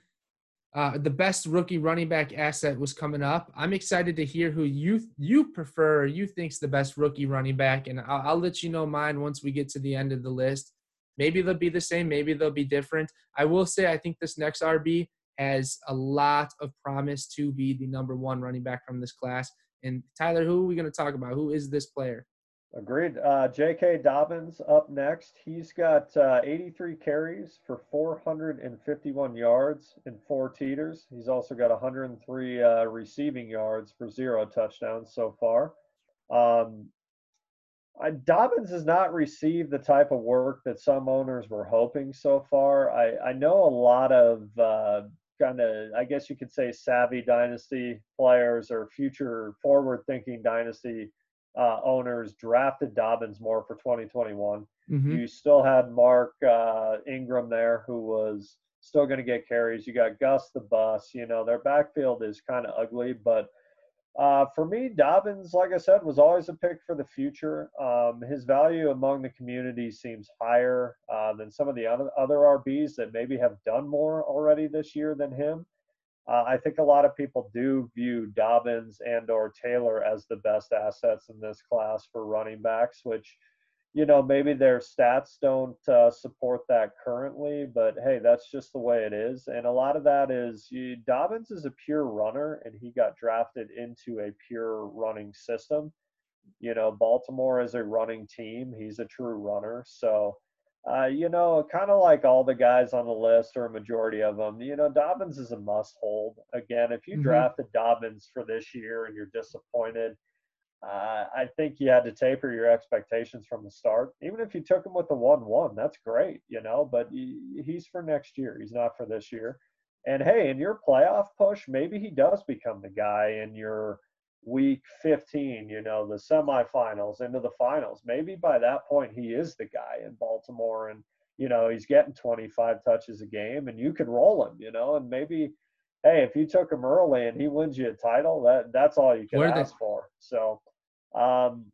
S1: uh, the best rookie running back asset was coming up. I'm excited to hear who you you prefer, you think's the best rookie running back, and I'll, I'll let you know mine once we get to the end of the list. Maybe they'll be the same, maybe they'll be different. I will say I think this next RB has a lot of promise to be the number one running back from this class. And Tyler, who are we going to talk about? Who is this player?
S2: Agreed. Uh, J.K. Dobbins up next. He's got uh, 83 carries for 451 yards and four teeters. He's also got 103 uh, receiving yards for zero touchdowns so far. Um, Dobbins has not received the type of work that some owners were hoping so far. I, I know a lot of uh, kind of, I guess you could say, savvy dynasty players or future forward thinking dynasty uh, owners drafted Dobbins more for 2021. Mm-hmm. You still had Mark uh, Ingram there, who was still going to get carries. You got Gus the Bus. You know, their backfield is kind of ugly, but uh, for me, Dobbins, like I said, was always a pick for the future. Um, his value among the community seems higher uh, than some of the other, other RBs that maybe have done more already this year than him. Uh, I think a lot of people do view Dobbins and or Taylor as the best assets in this class for running backs, which – you know, maybe their stats don't uh, support that currently, but hey, that's just the way it is. And a lot of that is you, Dobbins is a pure runner, and he got drafted into a pure running system. You know, Baltimore is a running team. He's a true runner. So, uh, you know, kind of like all the guys on the list, or a majority of them, you know, Dobbins is a must hold. Again, if you mm-hmm. drafted Dobbins for this year and you're disappointed, uh, I think you had to taper your expectations from the start. Even if you took him with the one-one, that's great, you know. But he, he's for next year. He's not for this year. And hey, in your playoff push, maybe he does become the guy in your week 15, you know, the semifinals into the finals. Maybe by that point he is the guy in Baltimore, and you know he's getting 25 touches a game, and you can roll him, you know, and maybe hey, if you took him early and he wins you a title, that that's all you can Where ask they- for. So, um,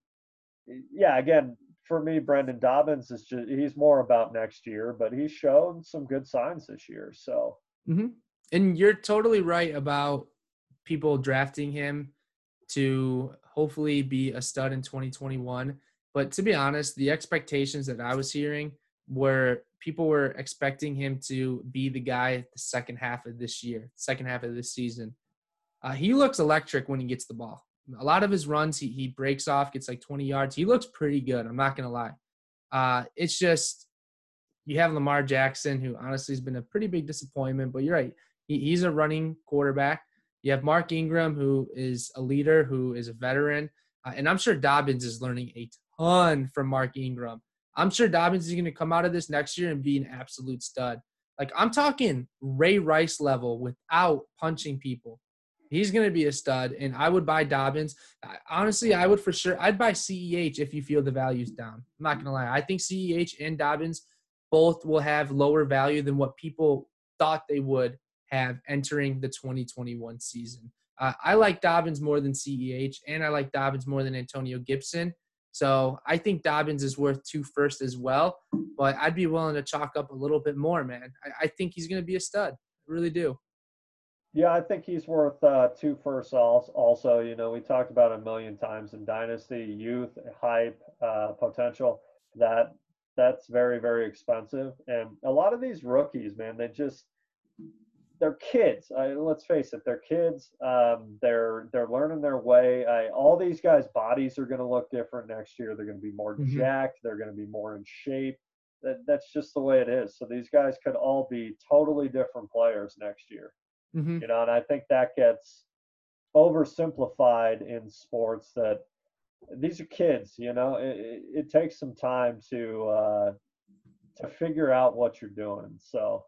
S2: yeah, again, for me, Brendan Dobbins is just he's more about next year, but he's shown some good signs this year. So,
S1: mm-hmm. and you're totally right about people drafting him to hopefully be a stud in 2021. But to be honest, the expectations that I was hearing were people were expecting him to be the guy the second half of this year, second half of this season. Uh, he looks electric when he gets the ball. A lot of his runs, he, he breaks off, gets like 20 yards. He looks pretty good. I'm not going to lie. Uh, it's just you have Lamar Jackson, who honestly has been a pretty big disappointment, but you're right. He, he's a running quarterback. You have Mark Ingram, who is a leader, who is a veteran. Uh, and I'm sure Dobbins is learning a ton from Mark Ingram. I'm sure Dobbins is going to come out of this next year and be an absolute stud. Like I'm talking Ray Rice level without punching people. He's going to be a stud, and I would buy Dobbins. Honestly, I would for sure. I'd buy CEH if you feel the value's down. I'm not going to lie. I think CEH and Dobbins both will have lower value than what people thought they would have entering the 2021 season. Uh, I like Dobbins more than CEH, and I like Dobbins more than Antonio Gibson. So I think Dobbins is worth two first as well, but I'd be willing to chalk up a little bit more, man. I, I think he's going to be a stud. I really do.
S2: Yeah, I think he's worth uh, two firsts. Also, you know, we talked about a million times in dynasty youth hype uh, potential. That that's very very expensive, and a lot of these rookies, man, they just they're kids. let's face it, they're kids. Um, they're they're learning their way. I, all these guys' bodies are going to look different next year. They're going to be more mm-hmm. jacked. They're going to be more in shape. That, that's just the way it is. So these guys could all be totally different players next year. Mm-hmm. You know, and I think that gets oversimplified in sports that these are kids. You know, it, it takes some time to uh, to figure out what you're doing. So.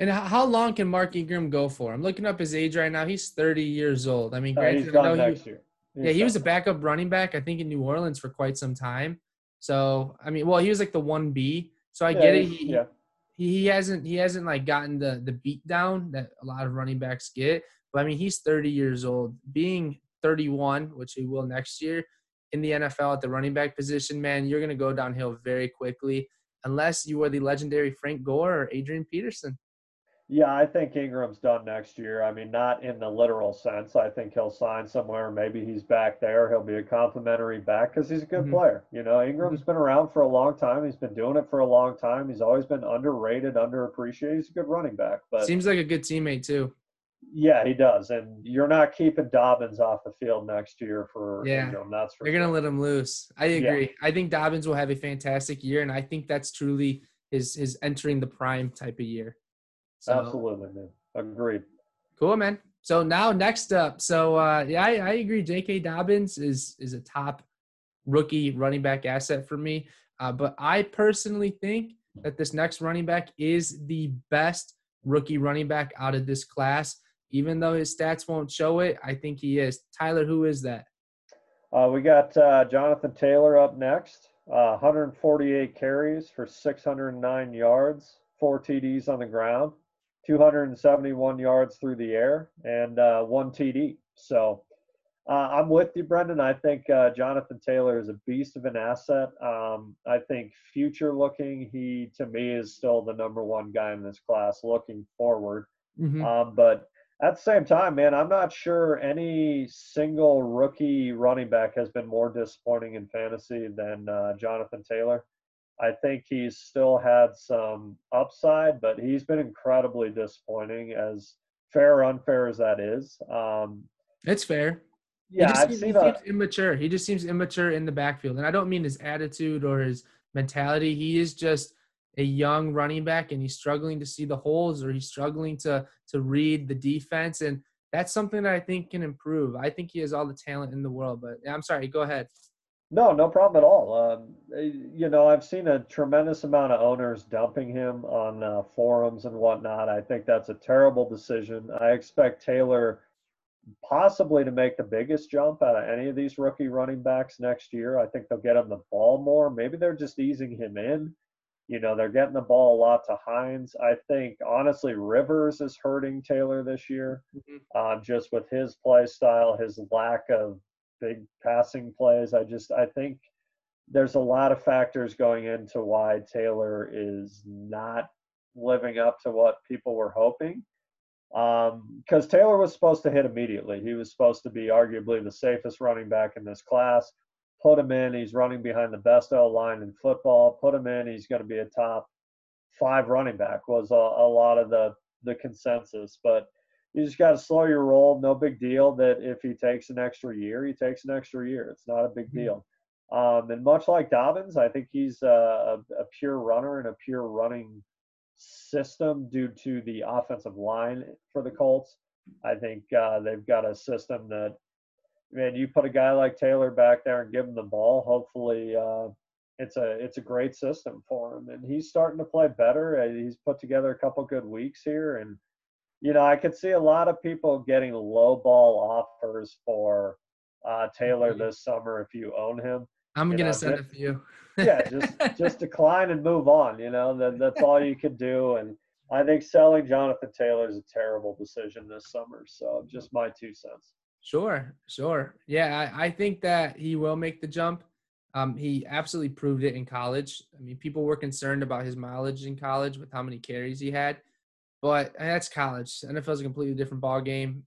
S1: And how long can Mark Ingram go for? I'm looking up his age right now. He's 30 years old. I mean,
S2: granted, he's gone next he,
S1: yeah, he was a backup running back, I think, in New Orleans for quite some time. So, I mean, well, he was like the one B. So I yeah, get it. He, yeah he hasn't he hasn't like gotten the the beat down that a lot of running backs get. But I mean, he's 30 years old. Being 31, which he will next year, in the NFL at the running back position, man, you're gonna go downhill very quickly unless you are the legendary Frank Gore or Adrian Peterson.
S2: Yeah, I think Ingram's done next year. I mean, not in the literal sense. I think he'll sign somewhere. Maybe he's back there. He'll be a complimentary back because he's a good mm-hmm. player. You know, Ingram's mm-hmm. been around for a long time. He's been doing it for a long time. He's always been underrated, underappreciated. He's a good running back. But
S1: seems like a good teammate too.
S2: Yeah, he does. And you're not keeping Dobbins off the field next year for
S1: yeah.
S2: Ingram. That's for
S1: You're sure. gonna let him loose. I agree. Yeah. I think Dobbins will have a fantastic year, and I think that's truly his his entering the prime type of year.
S2: So, Absolutely, man. Agreed.
S1: Cool, man. So now next up, so uh, yeah, I, I agree. J.K. Dobbins is is a top rookie running back asset for me, uh, but I personally think that this next running back is the best rookie running back out of this class. Even though his stats won't show it, I think he is. Tyler, who is that?
S2: Uh, we got uh, Jonathan Taylor up next. Uh, 148 carries for 609 yards, four TDs on the ground. 271 yards through the air and uh, one TD. So uh, I'm with you, Brendan. I think uh, Jonathan Taylor is a beast of an asset. Um, I think future looking, he to me is still the number one guy in this class looking forward. Mm-hmm. Um, but at the same time, man, I'm not sure any single rookie running back has been more disappointing in fantasy than uh, Jonathan Taylor. I think he's still had some upside, but he's been incredibly disappointing, as fair or unfair as that is. Um,
S1: it's fair.
S2: Yeah,
S1: I've seems, seen he a, seems immature. He just seems immature in the backfield, and I don't mean his attitude or his mentality. He is just a young running back, and he's struggling to see the holes, or he's struggling to to read the defense, and that's something that I think can improve. I think he has all the talent in the world, but I'm sorry. Go ahead.
S2: No, no problem at all. Um, eh, you know, I've seen a tremendous amount of owners dumping him on uh, forums and whatnot. I think that's a terrible decision. I expect Taylor possibly to make the biggest jump out of any of these rookie running backs next year. I think they'll get him the ball more. Maybe they're just easing him in. You know, they're getting the ball a lot to Hines. I think, honestly, Rivers is hurting Taylor this year, mm-hmm. uh, just with his play style, his lack of big passing plays. I just I think there's a lot of factors going into why Taylor is not living up to what people were hoping. Because um, Taylor was supposed to hit immediately. He was supposed to be arguably the safest running back in this class. Put him in. He's running behind the best L line in football. Put him in. He's going to be a top five running back. Was a, a lot of the the consensus, but you just got to slow your roll. No big deal that if he takes an extra year, he takes an extra year. It's not a big mm-hmm. deal. Um, and much like Dobbins, I think he's a, a, pure runner and a pure running system due to the offensive line for the Colts. I think uh, they've got a system that, man, you put a guy like Taylor back there and give him the ball. Hopefully, uh, it's a it's a great system for him, and he's starting to play better. Uh, he's put together a couple good weeks here, and you know I could see a lot of people getting low ball offers for uh, Taylor mm-hmm. this summer if you own him.
S1: I'm you gonna know, send just, a few.
S2: yeah, *laughs* just just decline and move on. You know that that's all you could do, and I think selling Jonathan Taylor is a terrible decision this summer. So just my two cents.
S1: Sure, sure. Yeah, I, I think that he will make the jump. Um, he absolutely proved it in college. I mean, people were concerned about his mileage in college with how many carries he had, but that's college. NFL is a completely different ball game.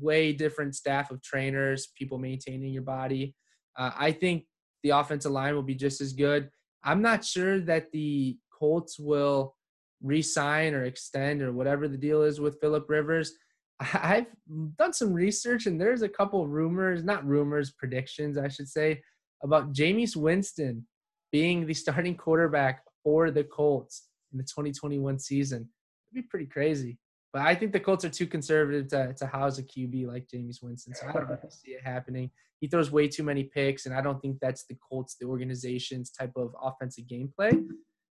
S1: Way different staff of trainers, people maintaining your body. Uh, I think the offensive line will be just as good. I'm not sure that the Colts will re-sign or extend or whatever the deal is with Philip Rivers. *laughs* I've done some research and there's a couple rumors, not rumors, predictions, I should say, about Jameis Winston being the starting quarterback for the Colts in the 2021 season. It'd be pretty crazy. But I think the Colts are too conservative to, to house a QB like Jameis Winston. So I don't really see it happening. He throws way too many picks, and I don't think that's the Colts, the organization's type of offensive gameplay.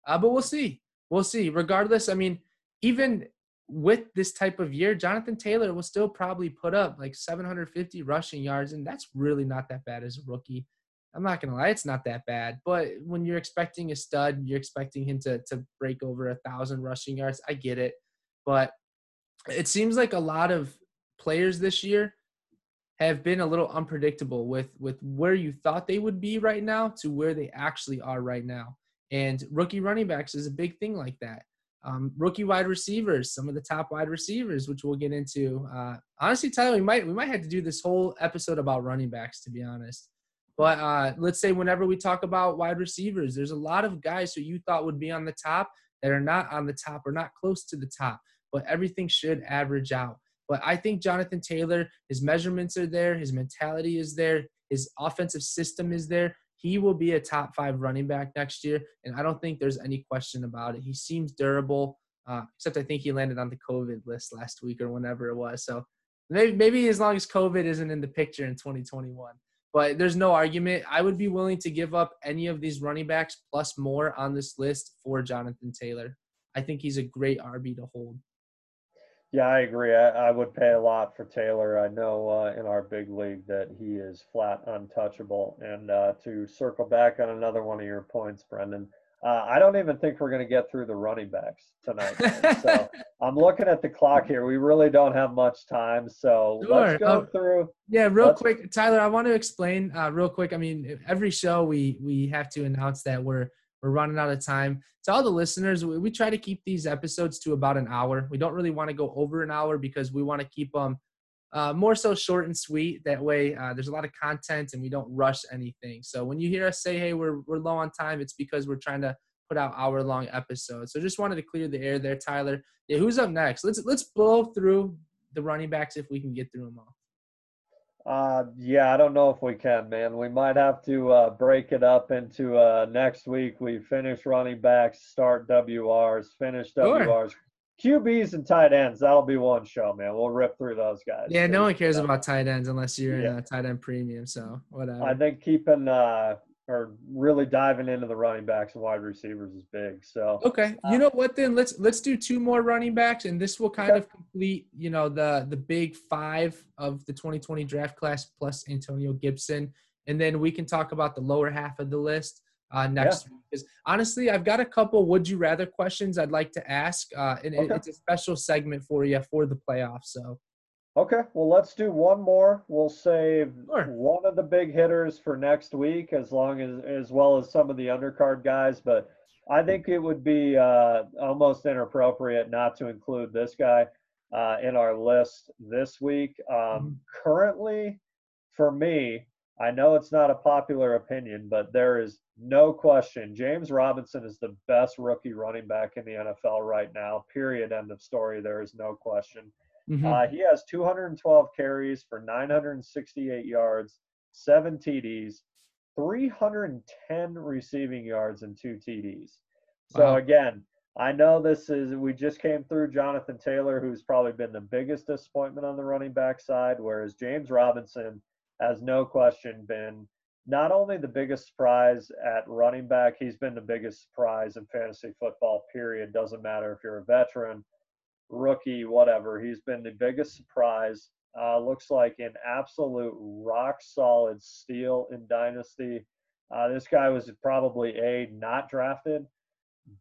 S1: Uh, but we'll see. We'll see. Regardless, I mean, even with this type of year, Jonathan Taylor will still probably put up like 750 rushing yards, and that's really not that bad as a rookie. I'm not gonna lie, it's not that bad. But when you're expecting a stud, you're expecting him to to break over a thousand rushing yards. I get it, but it seems like a lot of players this year have been a little unpredictable with with where you thought they would be right now to where they actually are right now. And rookie running backs is a big thing like that. Um, rookie wide receivers, some of the top wide receivers, which we'll get into. Uh, honestly, Tyler, we might we might have to do this whole episode about running backs, to be honest. But uh, let's say whenever we talk about wide receivers, there's a lot of guys who you thought would be on the top that are not on the top or not close to the top. But everything should average out. But I think Jonathan Taylor, his measurements are there, his mentality is there, his offensive system is there. He will be a top five running back next year, and I don't think there's any question about it. He seems durable, uh, except I think he landed on the COVID list last week or whenever it was. So maybe, maybe as long as COVID isn't in the picture in 2021. But there's no argument. I would be willing to give up any of these running backs plus more on this list for Jonathan Taylor. I think he's a great RB to hold.
S2: Yeah, I agree. I, I, would pay a lot for Taylor. I know uh, in our big league that he is flat untouchable. And uh, to circle back on another one of your points, Brendan, uh, I don't even think we're going to get through the running backs tonight. *laughs* so I'm looking at the clock here. We really don't have much time. So sure. let's go uh, through.
S1: Yeah, real let's... quick, Tyler. I want to explain uh, real quick. I mean, every show we we have to announce that we're we're running out of time. To all the listeners, we, we try to keep these episodes to about an hour. We don't really want to go over an hour because we want to keep them uh, more so short and sweet. That way, uh, there's a lot of content and we don't rush anything. So when you hear us say, "Hey, we're we're low on time," it's because we're trying to put out hour long episodes. So just wanted to clear the air there, Tyler. Yeah, who's up next? Let's let's blow through the running backs if we can get through them all.
S2: Uh, yeah, I don't know if we can, man. We might have to uh, break it up into uh, next week. We finish running backs, start WRs, finish WRs, sure. QBs, and tight ends. That'll be one show, man. We'll rip through those guys.
S1: Yeah, no one cares about tight ends unless you're yeah. in a tight end premium. So whatever.
S2: I think keeping uh, or really diving into the running backs and wide receivers is big. So
S1: okay, you know what? Then let's let's do two more running backs, and this will kind okay. of complete you know the the big five of the 2020 draft class plus Antonio Gibson, and then we can talk about the lower half of the list uh, next yeah. week. Because honestly, I've got a couple would you rather questions I'd like to ask, uh, and okay. it's a special segment for you for the playoffs. So
S2: Okay, well, let's do one more. We'll save sure. one of the big hitters for next week, as long as as well as some of the undercard guys. But I think it would be uh, almost inappropriate not to include this guy uh, in our list this week. Um, mm-hmm. Currently, for me, I know it's not a popular opinion, but there is no question James Robinson is the best rookie running back in the NFL right now. Period. End of story. There is no question. Mm-hmm. Uh, he has 212 carries for 968 yards, seven TDs, 310 receiving yards, and two TDs. So wow. again, I know this is we just came through Jonathan Taylor, who's probably been the biggest disappointment on the running back side, whereas James Robinson has no question been not only the biggest surprise at running back, he's been the biggest surprise in fantasy football, period. Doesn't matter if you're a veteran, rookie, whatever. He's been the biggest surprise. Uh, looks like an absolute rock solid steal in Dynasty. Uh, this guy was probably A, not drafted,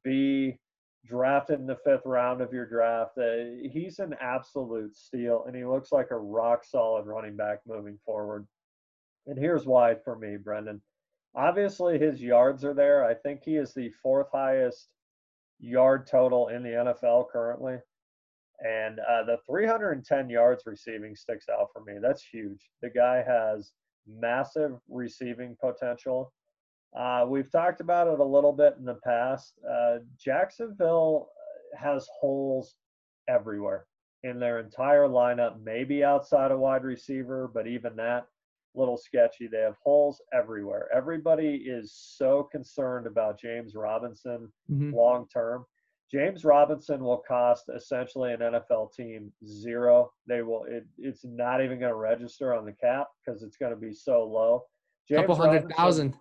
S2: B, drafted in the fifth round of your draft. Uh, he's an absolute steal, and he looks like a rock solid running back moving forward. And here's why for me, Brendan. Obviously, his yards are there. I think he is the fourth highest yard total in the NFL currently. And uh, the 310 yards receiving sticks out for me. That's huge. The guy has massive receiving potential. Uh, we've talked about it a little bit in the past. Uh, Jacksonville has holes everywhere in their entire lineup, maybe outside a wide receiver, but even that little sketchy. They have holes everywhere. Everybody is so concerned about James Robinson mm-hmm. long term. James Robinson will cost essentially an NFL team zero. They will. It, it's not even going to register on the cap because it's going to be so low.
S1: James Couple hundred Robinson, thousand.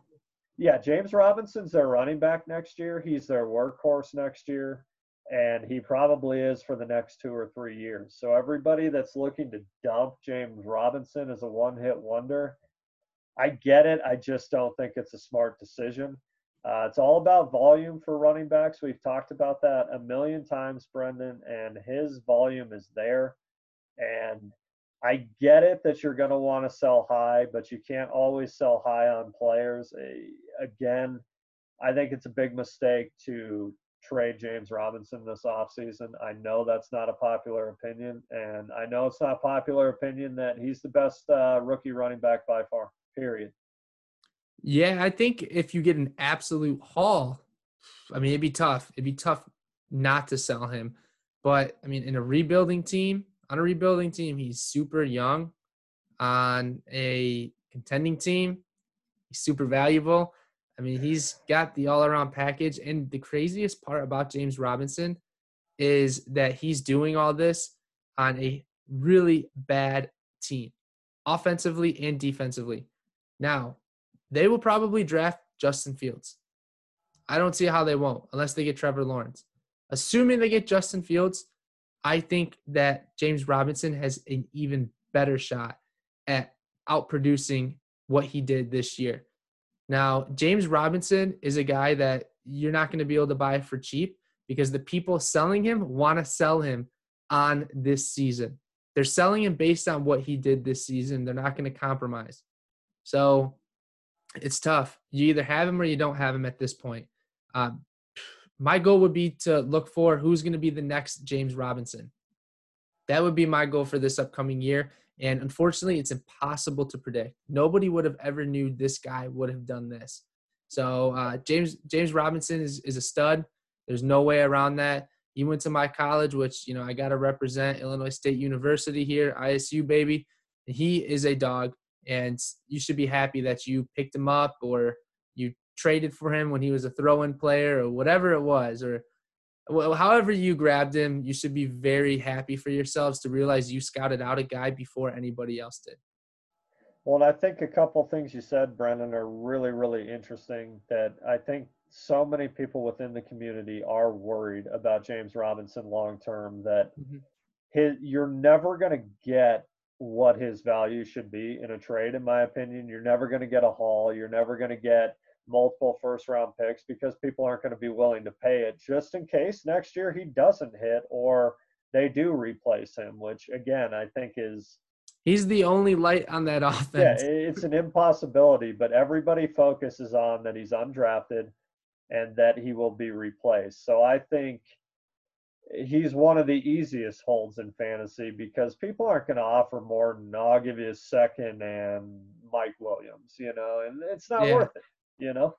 S2: Yeah, James Robinson's their running back next year. He's their workhorse next year and he probably is for the next two or three years. So everybody that's looking to dump James Robinson as a one-hit wonder, I get it. I just don't think it's a smart decision. Uh, it's all about volume for running backs. We've talked about that a million times, Brendan, and his volume is there. And I get it that you're going to want to sell high, but you can't always sell high on players. Again, I think it's a big mistake to trade James Robinson this offseason. I know that's not a popular opinion, and I know it's not a popular opinion that he's the best uh, rookie running back by far, period.
S1: Yeah, I think if you get an absolute haul, I mean, it'd be tough. It'd be tough not to sell him. But, I mean, in a rebuilding team, on a rebuilding team, he's super young. On a contending team, he's super valuable. I mean, he's got the all around package. And the craziest part about James Robinson is that he's doing all this on a really bad team, offensively and defensively. Now, they will probably draft Justin Fields. I don't see how they won't unless they get Trevor Lawrence. Assuming they get Justin Fields, I think that James Robinson has an even better shot at outproducing what he did this year. Now, James Robinson is a guy that you're not going to be able to buy for cheap because the people selling him want to sell him on this season. They're selling him based on what he did this season. They're not going to compromise. So it's tough. You either have him or you don't have him at this point. Um, my goal would be to look for who's going to be the next James Robinson. That would be my goal for this upcoming year. And unfortunately, it's impossible to predict. Nobody would have ever knew this guy would have done this. So uh, James James Robinson is, is a stud. There's no way around that. He went to my college, which you know I got to represent Illinois State University here, ISU baby. He is a dog, and you should be happy that you picked him up or you traded for him when he was a throw-in player or whatever it was, or well, however you grabbed him, you should be very happy for yourselves to realize you scouted out a guy before anybody else did.
S2: Well, I think a couple things you said, Brendan, are really, really interesting. That I think so many people within the community are worried about James Robinson long term. That mm-hmm. his, you're never going to get what his value should be in a trade, in my opinion. You're never going to get a haul. You're never going to get multiple first round picks because people aren't going to be willing to pay it just in case next year he doesn't hit or they do replace him, which again I think is
S1: he's the only light on that *laughs* offense.
S2: Yeah, it's an impossibility, but everybody focuses on that he's undrafted and that he will be replaced. So I think he's one of the easiest holds in fantasy because people aren't going to offer more than I'll give you a second and Mike Williams, you know, and it's not yeah. worth it you know?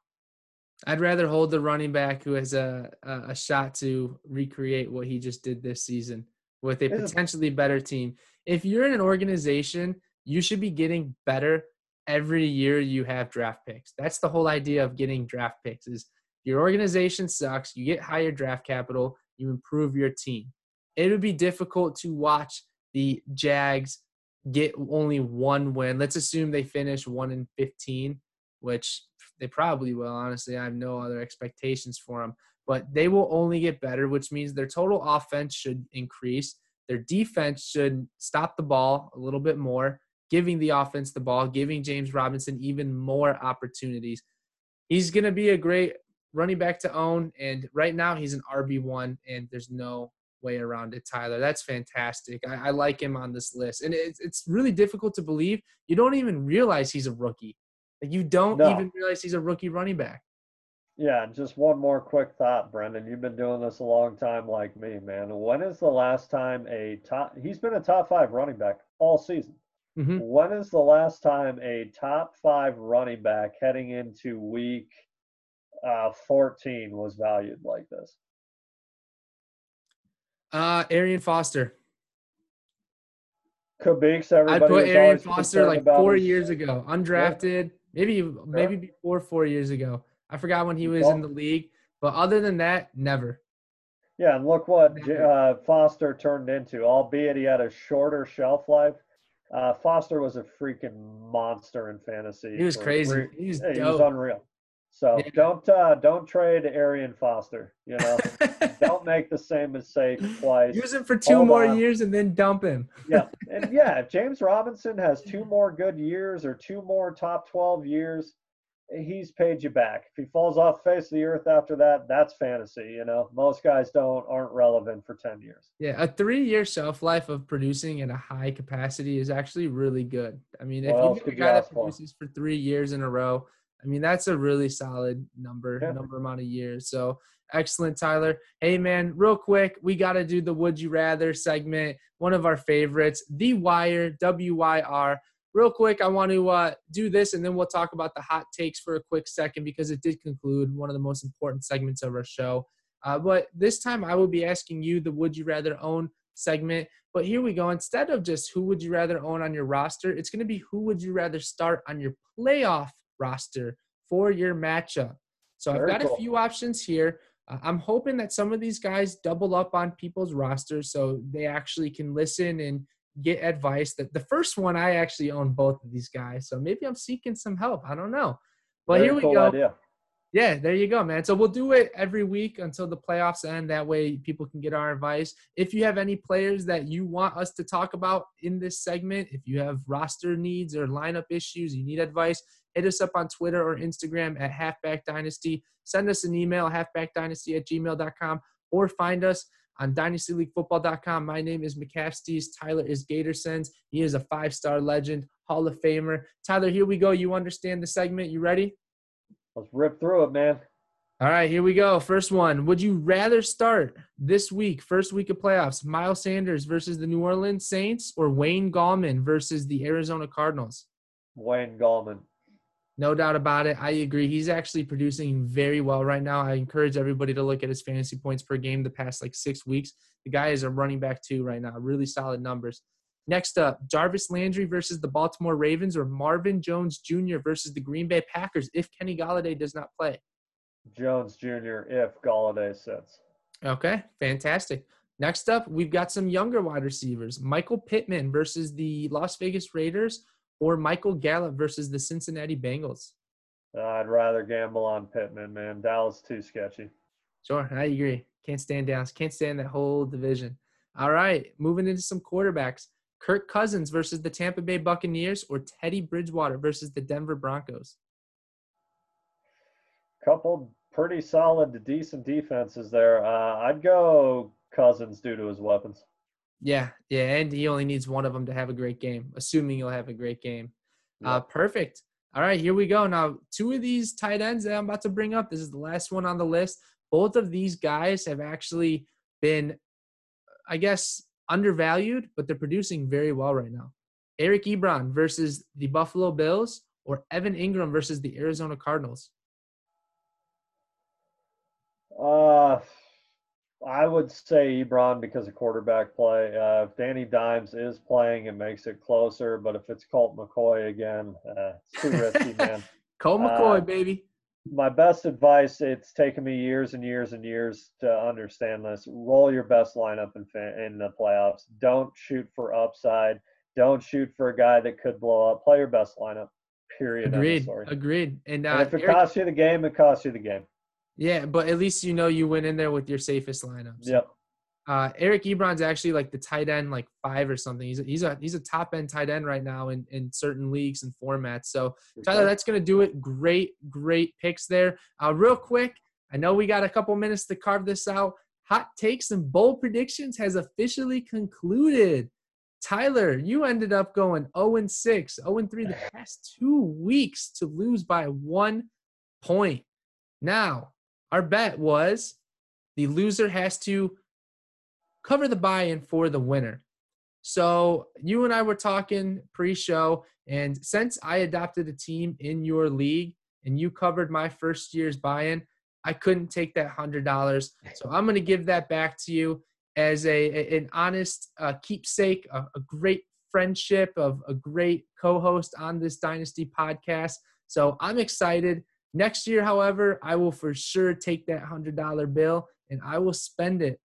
S1: I'd rather hold the running back who has a, a shot to recreate what he just did this season with a potentially better team. If you're in an organization, you should be getting better every year you have draft picks. That's the whole idea of getting draft picks is your organization sucks, you get higher draft capital, you improve your team. It would be difficult to watch the Jags get only one win. Let's assume they finish 1 in 15 which they probably will. Honestly, I have no other expectations for them, but they will only get better, which means their total offense should increase. Their defense should stop the ball a little bit more, giving the offense the ball, giving James Robinson even more opportunities. He's going to be a great running back to own, and right now he's an RB1, and there's no way around it, Tyler. That's fantastic. I, I like him on this list. And it's, it's really difficult to believe. You don't even realize he's a rookie. Like you don't no. even realize he's a rookie running back.
S2: Yeah, just one more quick thought, Brendan. You've been doing this a long time like me, man. When is the last time a top he's been a top five running back all season. Mm-hmm. When is the last time a top five running back heading into week uh, 14 was valued like this?
S1: Uh, Arian Foster.
S2: Kubiks, everybody.
S1: I put Arian Foster like four years ago, undrafted. Maybe maybe before four years ago. I forgot when he was in the league, but other than that, never.
S2: Yeah, and look what uh, Foster turned into. Albeit he had a shorter shelf life, uh, Foster was a freaking monster in fantasy.
S1: He was crazy. he was,
S2: he was unreal. So yeah. don't uh, don't trade Arian Foster. You know, *laughs* don't make the same mistake twice.
S1: Use him for two Hold more on. years and then dump him. *laughs*
S2: yeah, and yeah, if James Robinson has two more good years or two more top twelve years, he's paid you back. If he falls off face of the earth after that, that's fantasy. You know, most guys don't aren't relevant for ten years.
S1: Yeah, a three-year shelf life of producing in a high capacity is actually really good. I mean, if you get a guy that produces for? for three years in a row I mean, that's a really solid number, yeah. number amount of years. So excellent, Tyler. Hey, man, real quick, we got to do the Would You Rather segment, one of our favorites, The Wire, W Y R. Real quick, I want to uh, do this and then we'll talk about the hot takes for a quick second because it did conclude one of the most important segments of our show. Uh, but this time I will be asking you the Would You Rather Own segment. But here we go. Instead of just who would you rather own on your roster, it's going to be who would you rather start on your playoff roster for your matchup. So Very I've got cool. a few options here. Uh, I'm hoping that some of these guys double up on people's rosters so they actually can listen and get advice. That the first one I actually own both of these guys, so maybe I'm seeking some help. I don't know, but Very here we cool go. Idea. Yeah, there you go, man. So we'll do it every week until the playoffs end. That way, people can get our advice. If you have any players that you want us to talk about in this segment, if you have roster needs or lineup issues, you need advice, hit us up on Twitter or Instagram at Halfback Dynasty. Send us an email, halfbackdynasty at gmail.com, or find us on dynastyleaguefootball.com. My name is McCaffsties. Tyler is Gatorsons. He is a five star legend, Hall of Famer. Tyler, here we go. You understand the segment. You ready?
S2: Let's rip through it, man.
S1: All right, here we go. First one. Would you rather start this week, first week of playoffs, Miles Sanders versus the New Orleans Saints or Wayne Gallman versus the Arizona Cardinals?
S2: Wayne Gallman.
S1: No doubt about it. I agree. He's actually producing very well right now. I encourage everybody to look at his fantasy points per game the past like six weeks. The guy is a running back too right now. Really solid numbers. Next up, Jarvis Landry versus the Baltimore Ravens or Marvin Jones Jr. versus the Green Bay Packers if Kenny Golladay does not play.
S2: Jones Jr. if Golladay sits.
S1: Okay, fantastic. Next up, we've got some younger wide receivers. Michael Pittman versus the Las Vegas Raiders or Michael Gallup versus the Cincinnati Bengals?
S2: Uh, I'd rather gamble on Pittman, man. Dallas too sketchy.
S1: Sure, I agree. Can't stand Dallas. Can't stand that whole division. All right, moving into some quarterbacks. Kirk Cousins versus the Tampa Bay Buccaneers or Teddy Bridgewater versus the Denver Broncos?
S2: Couple pretty solid to decent defenses there. Uh, I'd go Cousins due to his weapons.
S1: Yeah, yeah, and he only needs one of them to have a great game, assuming he'll have a great game. Uh, perfect. All right, here we go. Now, two of these tight ends that I'm about to bring up. This is the last one on the list. Both of these guys have actually been, I guess, undervalued, but they're producing very well right now. Eric Ebron versus the Buffalo Bills or Evan Engram versus the Arizona Cardinals?
S2: Uh, I would say Ebron because of quarterback play. Uh, if Danny Dimes is playing, it makes it closer. But if it's Colt McCoy again, uh, it's too risky, *laughs* man.
S1: Colt McCoy, uh, baby.
S2: My best advice, it's taken me years and years and years to understand this. Roll your best lineup in, in the playoffs. Don't shoot for upside. Don't shoot for a guy that could blow up. Play your best lineup, Period.
S1: Agreed. Agreed. And, uh,
S2: and if it Eric, costs you the game, it costs you the game.
S1: Yeah, but at least you know you went in there with your safest lineups.
S2: Yep.
S1: Uh, Eric Ebron's actually like the tight end, like five or something. He's a, he's a he's a top end tight end right now in, in certain leagues and formats. So Tyler, that's gonna do it. Great, great picks there. Uh, real quick, I know we got a couple minutes to carve this out. Hot takes and bold predictions has officially concluded. Tyler, you ended up going 0 and 6, 0 and 3 the past two weeks to lose by one point. Now, our bet was the loser has to cover the buy in for the winner. So you and I were talking pre show, and since I adopted a team in your league and you covered my first year's buy in, I couldn't take that $100. So I'm going to give that back to you as a, an honest uh, keepsake, a, a great friendship of a great co-host on this Dynasty podcast. So I'm excited. Next year, however, I will for sure take that hundred dollar bill and I will spend it.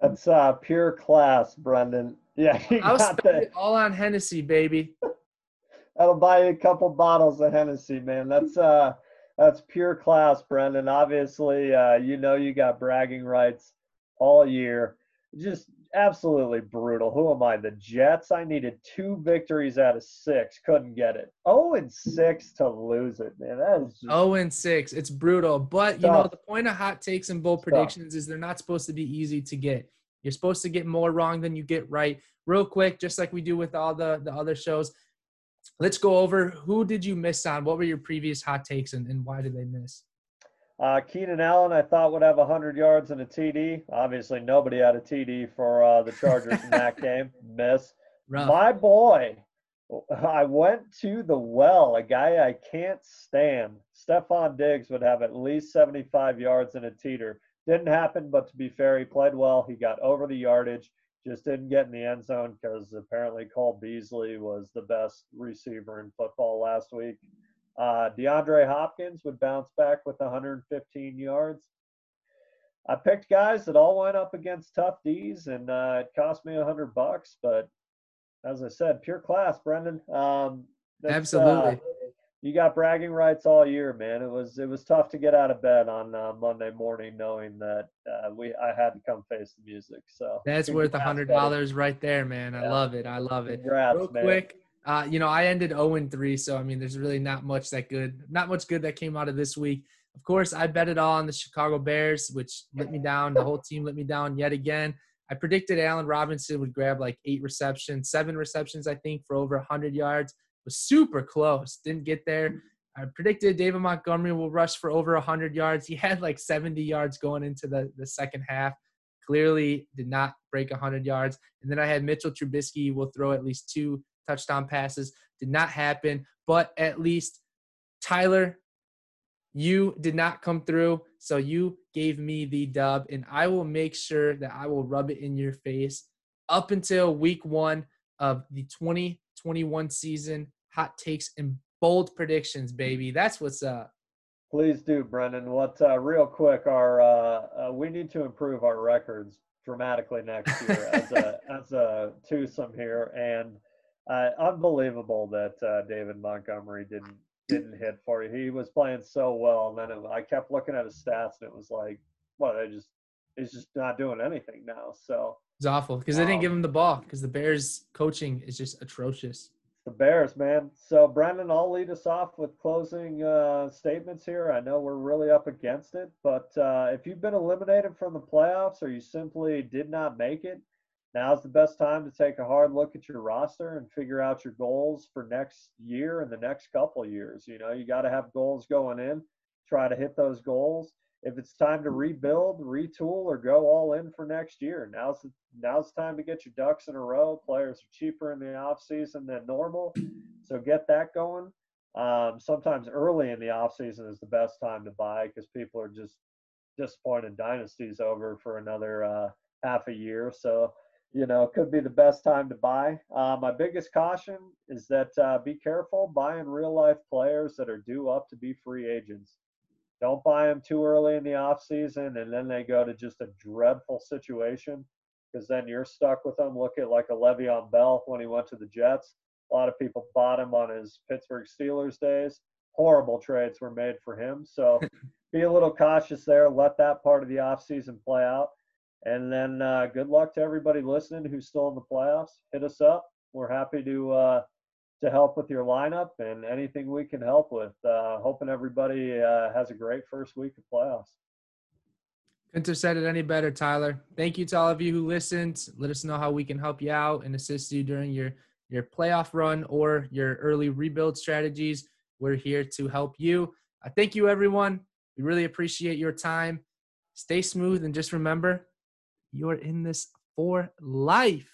S2: That's uh, pure class, Brendan. Yeah, *laughs*
S1: I'll spend that. it all on Hennessy, baby. *laughs*
S2: That'll buy you a couple bottles of Hennessy, man. That's uh, that's pure class, Brendan. Obviously, uh, you know you got bragging rights all year. Just absolutely brutal. Who am I? The Jets. I needed two victories out of six. Couldn't get it. Oh and six to lose it, man. That is
S1: oh and six. It's brutal. But you know the point of hot takes and bold predictions is they're not supposed to be easy to get. You're supposed to get more wrong than you get right. Real quick, just like we do with all the the other shows. Let's go over who did you miss on? What were your previous hot takes and, and why did they miss?
S2: Uh, Keenan Allen, I thought would have 100 yards and a TD. Obviously, nobody had a TD for uh, the Chargers in that *laughs* game. Miss. Rough. My boy, I went to the well, a guy I can't stand. Stefon Diggs would have at least 75 yards and a teeter. Didn't happen, but to be fair, he played well. He got over the yardage, just didn't get in the end zone because apparently Cole Beasley was the best receiver in football last week. Uh, DeAndre Hopkins would bounce back with 115 yards. I picked guys that all went up against tough D's, and uh, it cost me a hundred bucks. But as I said, pure class, Brendan. Um,
S1: Absolutely.
S2: Uh, you got bragging rights all year, man. It was it was tough to get out of bed on uh, Monday morning knowing that uh, we I had to come face the music. So
S1: that's worth a hundred dollars right there, man. I yeah. love it. I love it. Congrats, Real man. quick, uh, you know, I ended 0 and 3, so I mean, there's really not much that good, not much good that came out of this week. Of course, I bet it all on the Chicago Bears, which let me down. The whole team let me down yet again. I predicted Allen Robinson would grab like eight receptions, seven receptions, I think, for over 100 yards. Was super close. Didn't get there. I predicted David Montgomery will rush for over 100 yards. He had like 70 yards going into the, the second half. Clearly did not break 100 yards. And then I had Mitchell Trubisky will throw at least two touchdown passes. Did not happen, but at least Tyler, you did not come through. So you gave me the dub, and I will make sure that I will rub it in your face up until week one of the 2021 season. Hot takes and bold predictions, baby. That's what's up.
S2: Please do, Brendan. What uh, real quick? Our uh, uh, we need to improve our records dramatically next year as a *laughs* as a twosome here, and uh, unbelievable that uh, David Montgomery didn't didn't hit for you. He was playing so well, and then it, I kept looking at his stats, and it was like, well, they just he's just not doing anything now. So
S1: it's awful because they didn't give um, him the ball because the Bears coaching is just atrocious.
S2: The Bears, man. So Brandon, I'll lead us off with closing uh, statements here. I know we're really up against it, but uh, if you've been eliminated from the playoffs or you simply did not make it, now's the best time to take a hard look at your roster and figure out your goals for next year and the next couple years. You know, you got to have goals going in, try to hit those goals. If it's time to rebuild, retool, or go all in for next year, now's the, now's time to get your ducks in a row. Players are cheaper in the off season than normal, so get that going. Um, sometimes early in the off season is the best time to buy because people are just disappointed dynasties over for another uh, half a year. So you know, could be the best time to buy. Uh, my biggest caution is that uh, be careful buying real life players that are due up to be free agents. Don't buy them too early in the off season and then they go to just a dreadful situation because then you're stuck with them. Look at like a Le'Veon Bell when he went to the Jets. A lot of people bought him on his Pittsburgh Steelers days. Horrible trades were made for him. So *laughs* be a little cautious there. Let that part of the offseason play out. And then uh, good luck to everybody listening who's still in the playoffs. Hit us up. We're happy to uh, to help with your lineup and anything we can help with. Uh, hoping everybody uh, has a great first week of playoffs.
S1: Couldn't have said it any better, Tyler. Thank you to all of you who listened. Let us know how we can help you out and assist you during your your playoff run or your early rebuild strategies. We're here to help you. I thank you, everyone. We really appreciate your time. Stay smooth and just remember, you're in this for life.